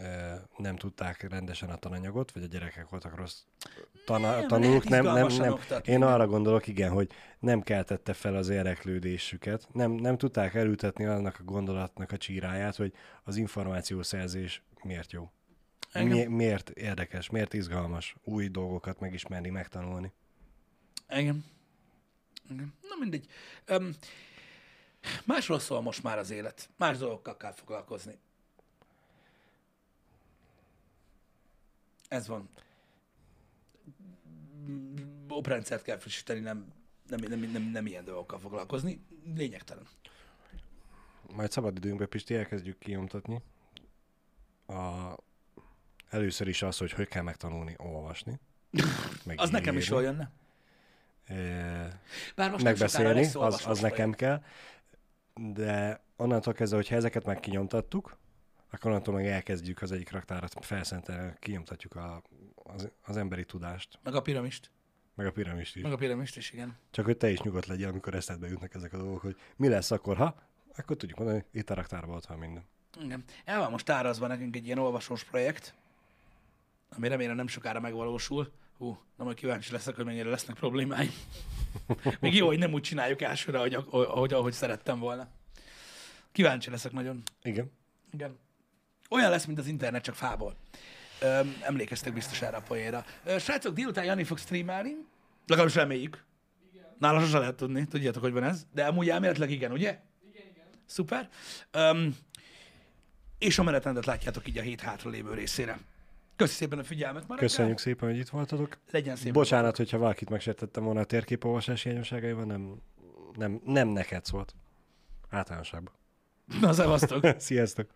nem tudták rendesen a tananyagot, vagy a gyerekek voltak rossz tana- Nem, tanulók, nem, nem, nem. Én arra gondolok, igen, hogy nem keltette fel az érdeklődésüket, nem, nem tudták elültetni annak a gondolatnak a csíráját, hogy az információszerzés miért jó. Engem- Mi, miért érdekes, miért izgalmas új dolgokat megismerni, megtanulni. Igen. Na mindegy. Um, másról szól most már az élet. Más dolgokkal kell foglalkozni. Ez van. Oprendszert kell frissíteni, nem, nem, nem, nem, nem ilyen dolgokkal foglalkozni. Lényegtelen. Majd szabadidőnkben, Pisti, elkezdjük kinyomtatni. A... Először is az, hogy hogy kell megtanulni olvasni. Meg Az nekem is írni. jól jönne. Bár most megbeszélni, az, az nekem kell. De onnantól kezdve, hogyha ezeket meg kinyomtattuk, akkor onnantól meg elkezdjük az egyik raktárat felszentelni, kinyomtatjuk a, az, az emberi tudást, Meg a piramist. meg a piramist is. Meg a piramist is, igen. Csak hogy te is nyugodt legyél, amikor eszedbe jutnak ezek a dolgok, hogy mi lesz akkor, ha? Akkor tudjuk mondani, hogy itt a raktárban ott van minden. Igen. El van most tárazva nekünk egy ilyen olvasós projekt, ami remélem nem sokára megvalósul. Hú, na majd kíváncsi leszek, hogy mennyire lesznek problémáim. Még jó, hogy nem úgy csináljuk elsőre, ahogy, ahogy, ahogy szerettem volna. Kíváncsi leszek nagyon. Igen. Igen. Olyan lesz, mint az internet, csak fából. Öm, emlékeztek biztos erre a poénra. Ö, srácok, délután Jani fog streamelni, legalábbis reméljük. Nála sose lehet tudni, tudjátok, hogy van ez. De amúgy elméletileg igen, ugye? Igen, igen. Szuper. Um, és a menetrendet látjátok így a hét hátra lévő részére. Köszi szépen a figyelmet, már Köszönjük szépen, hogy itt voltatok. Legyen szép. Bocsánat, hogyha valakit megsértettem volna a térképolvasás hiányosságaival, nem, nem, nem neked szólt. Általánosságban. Na, szevasztok. Sziasztok!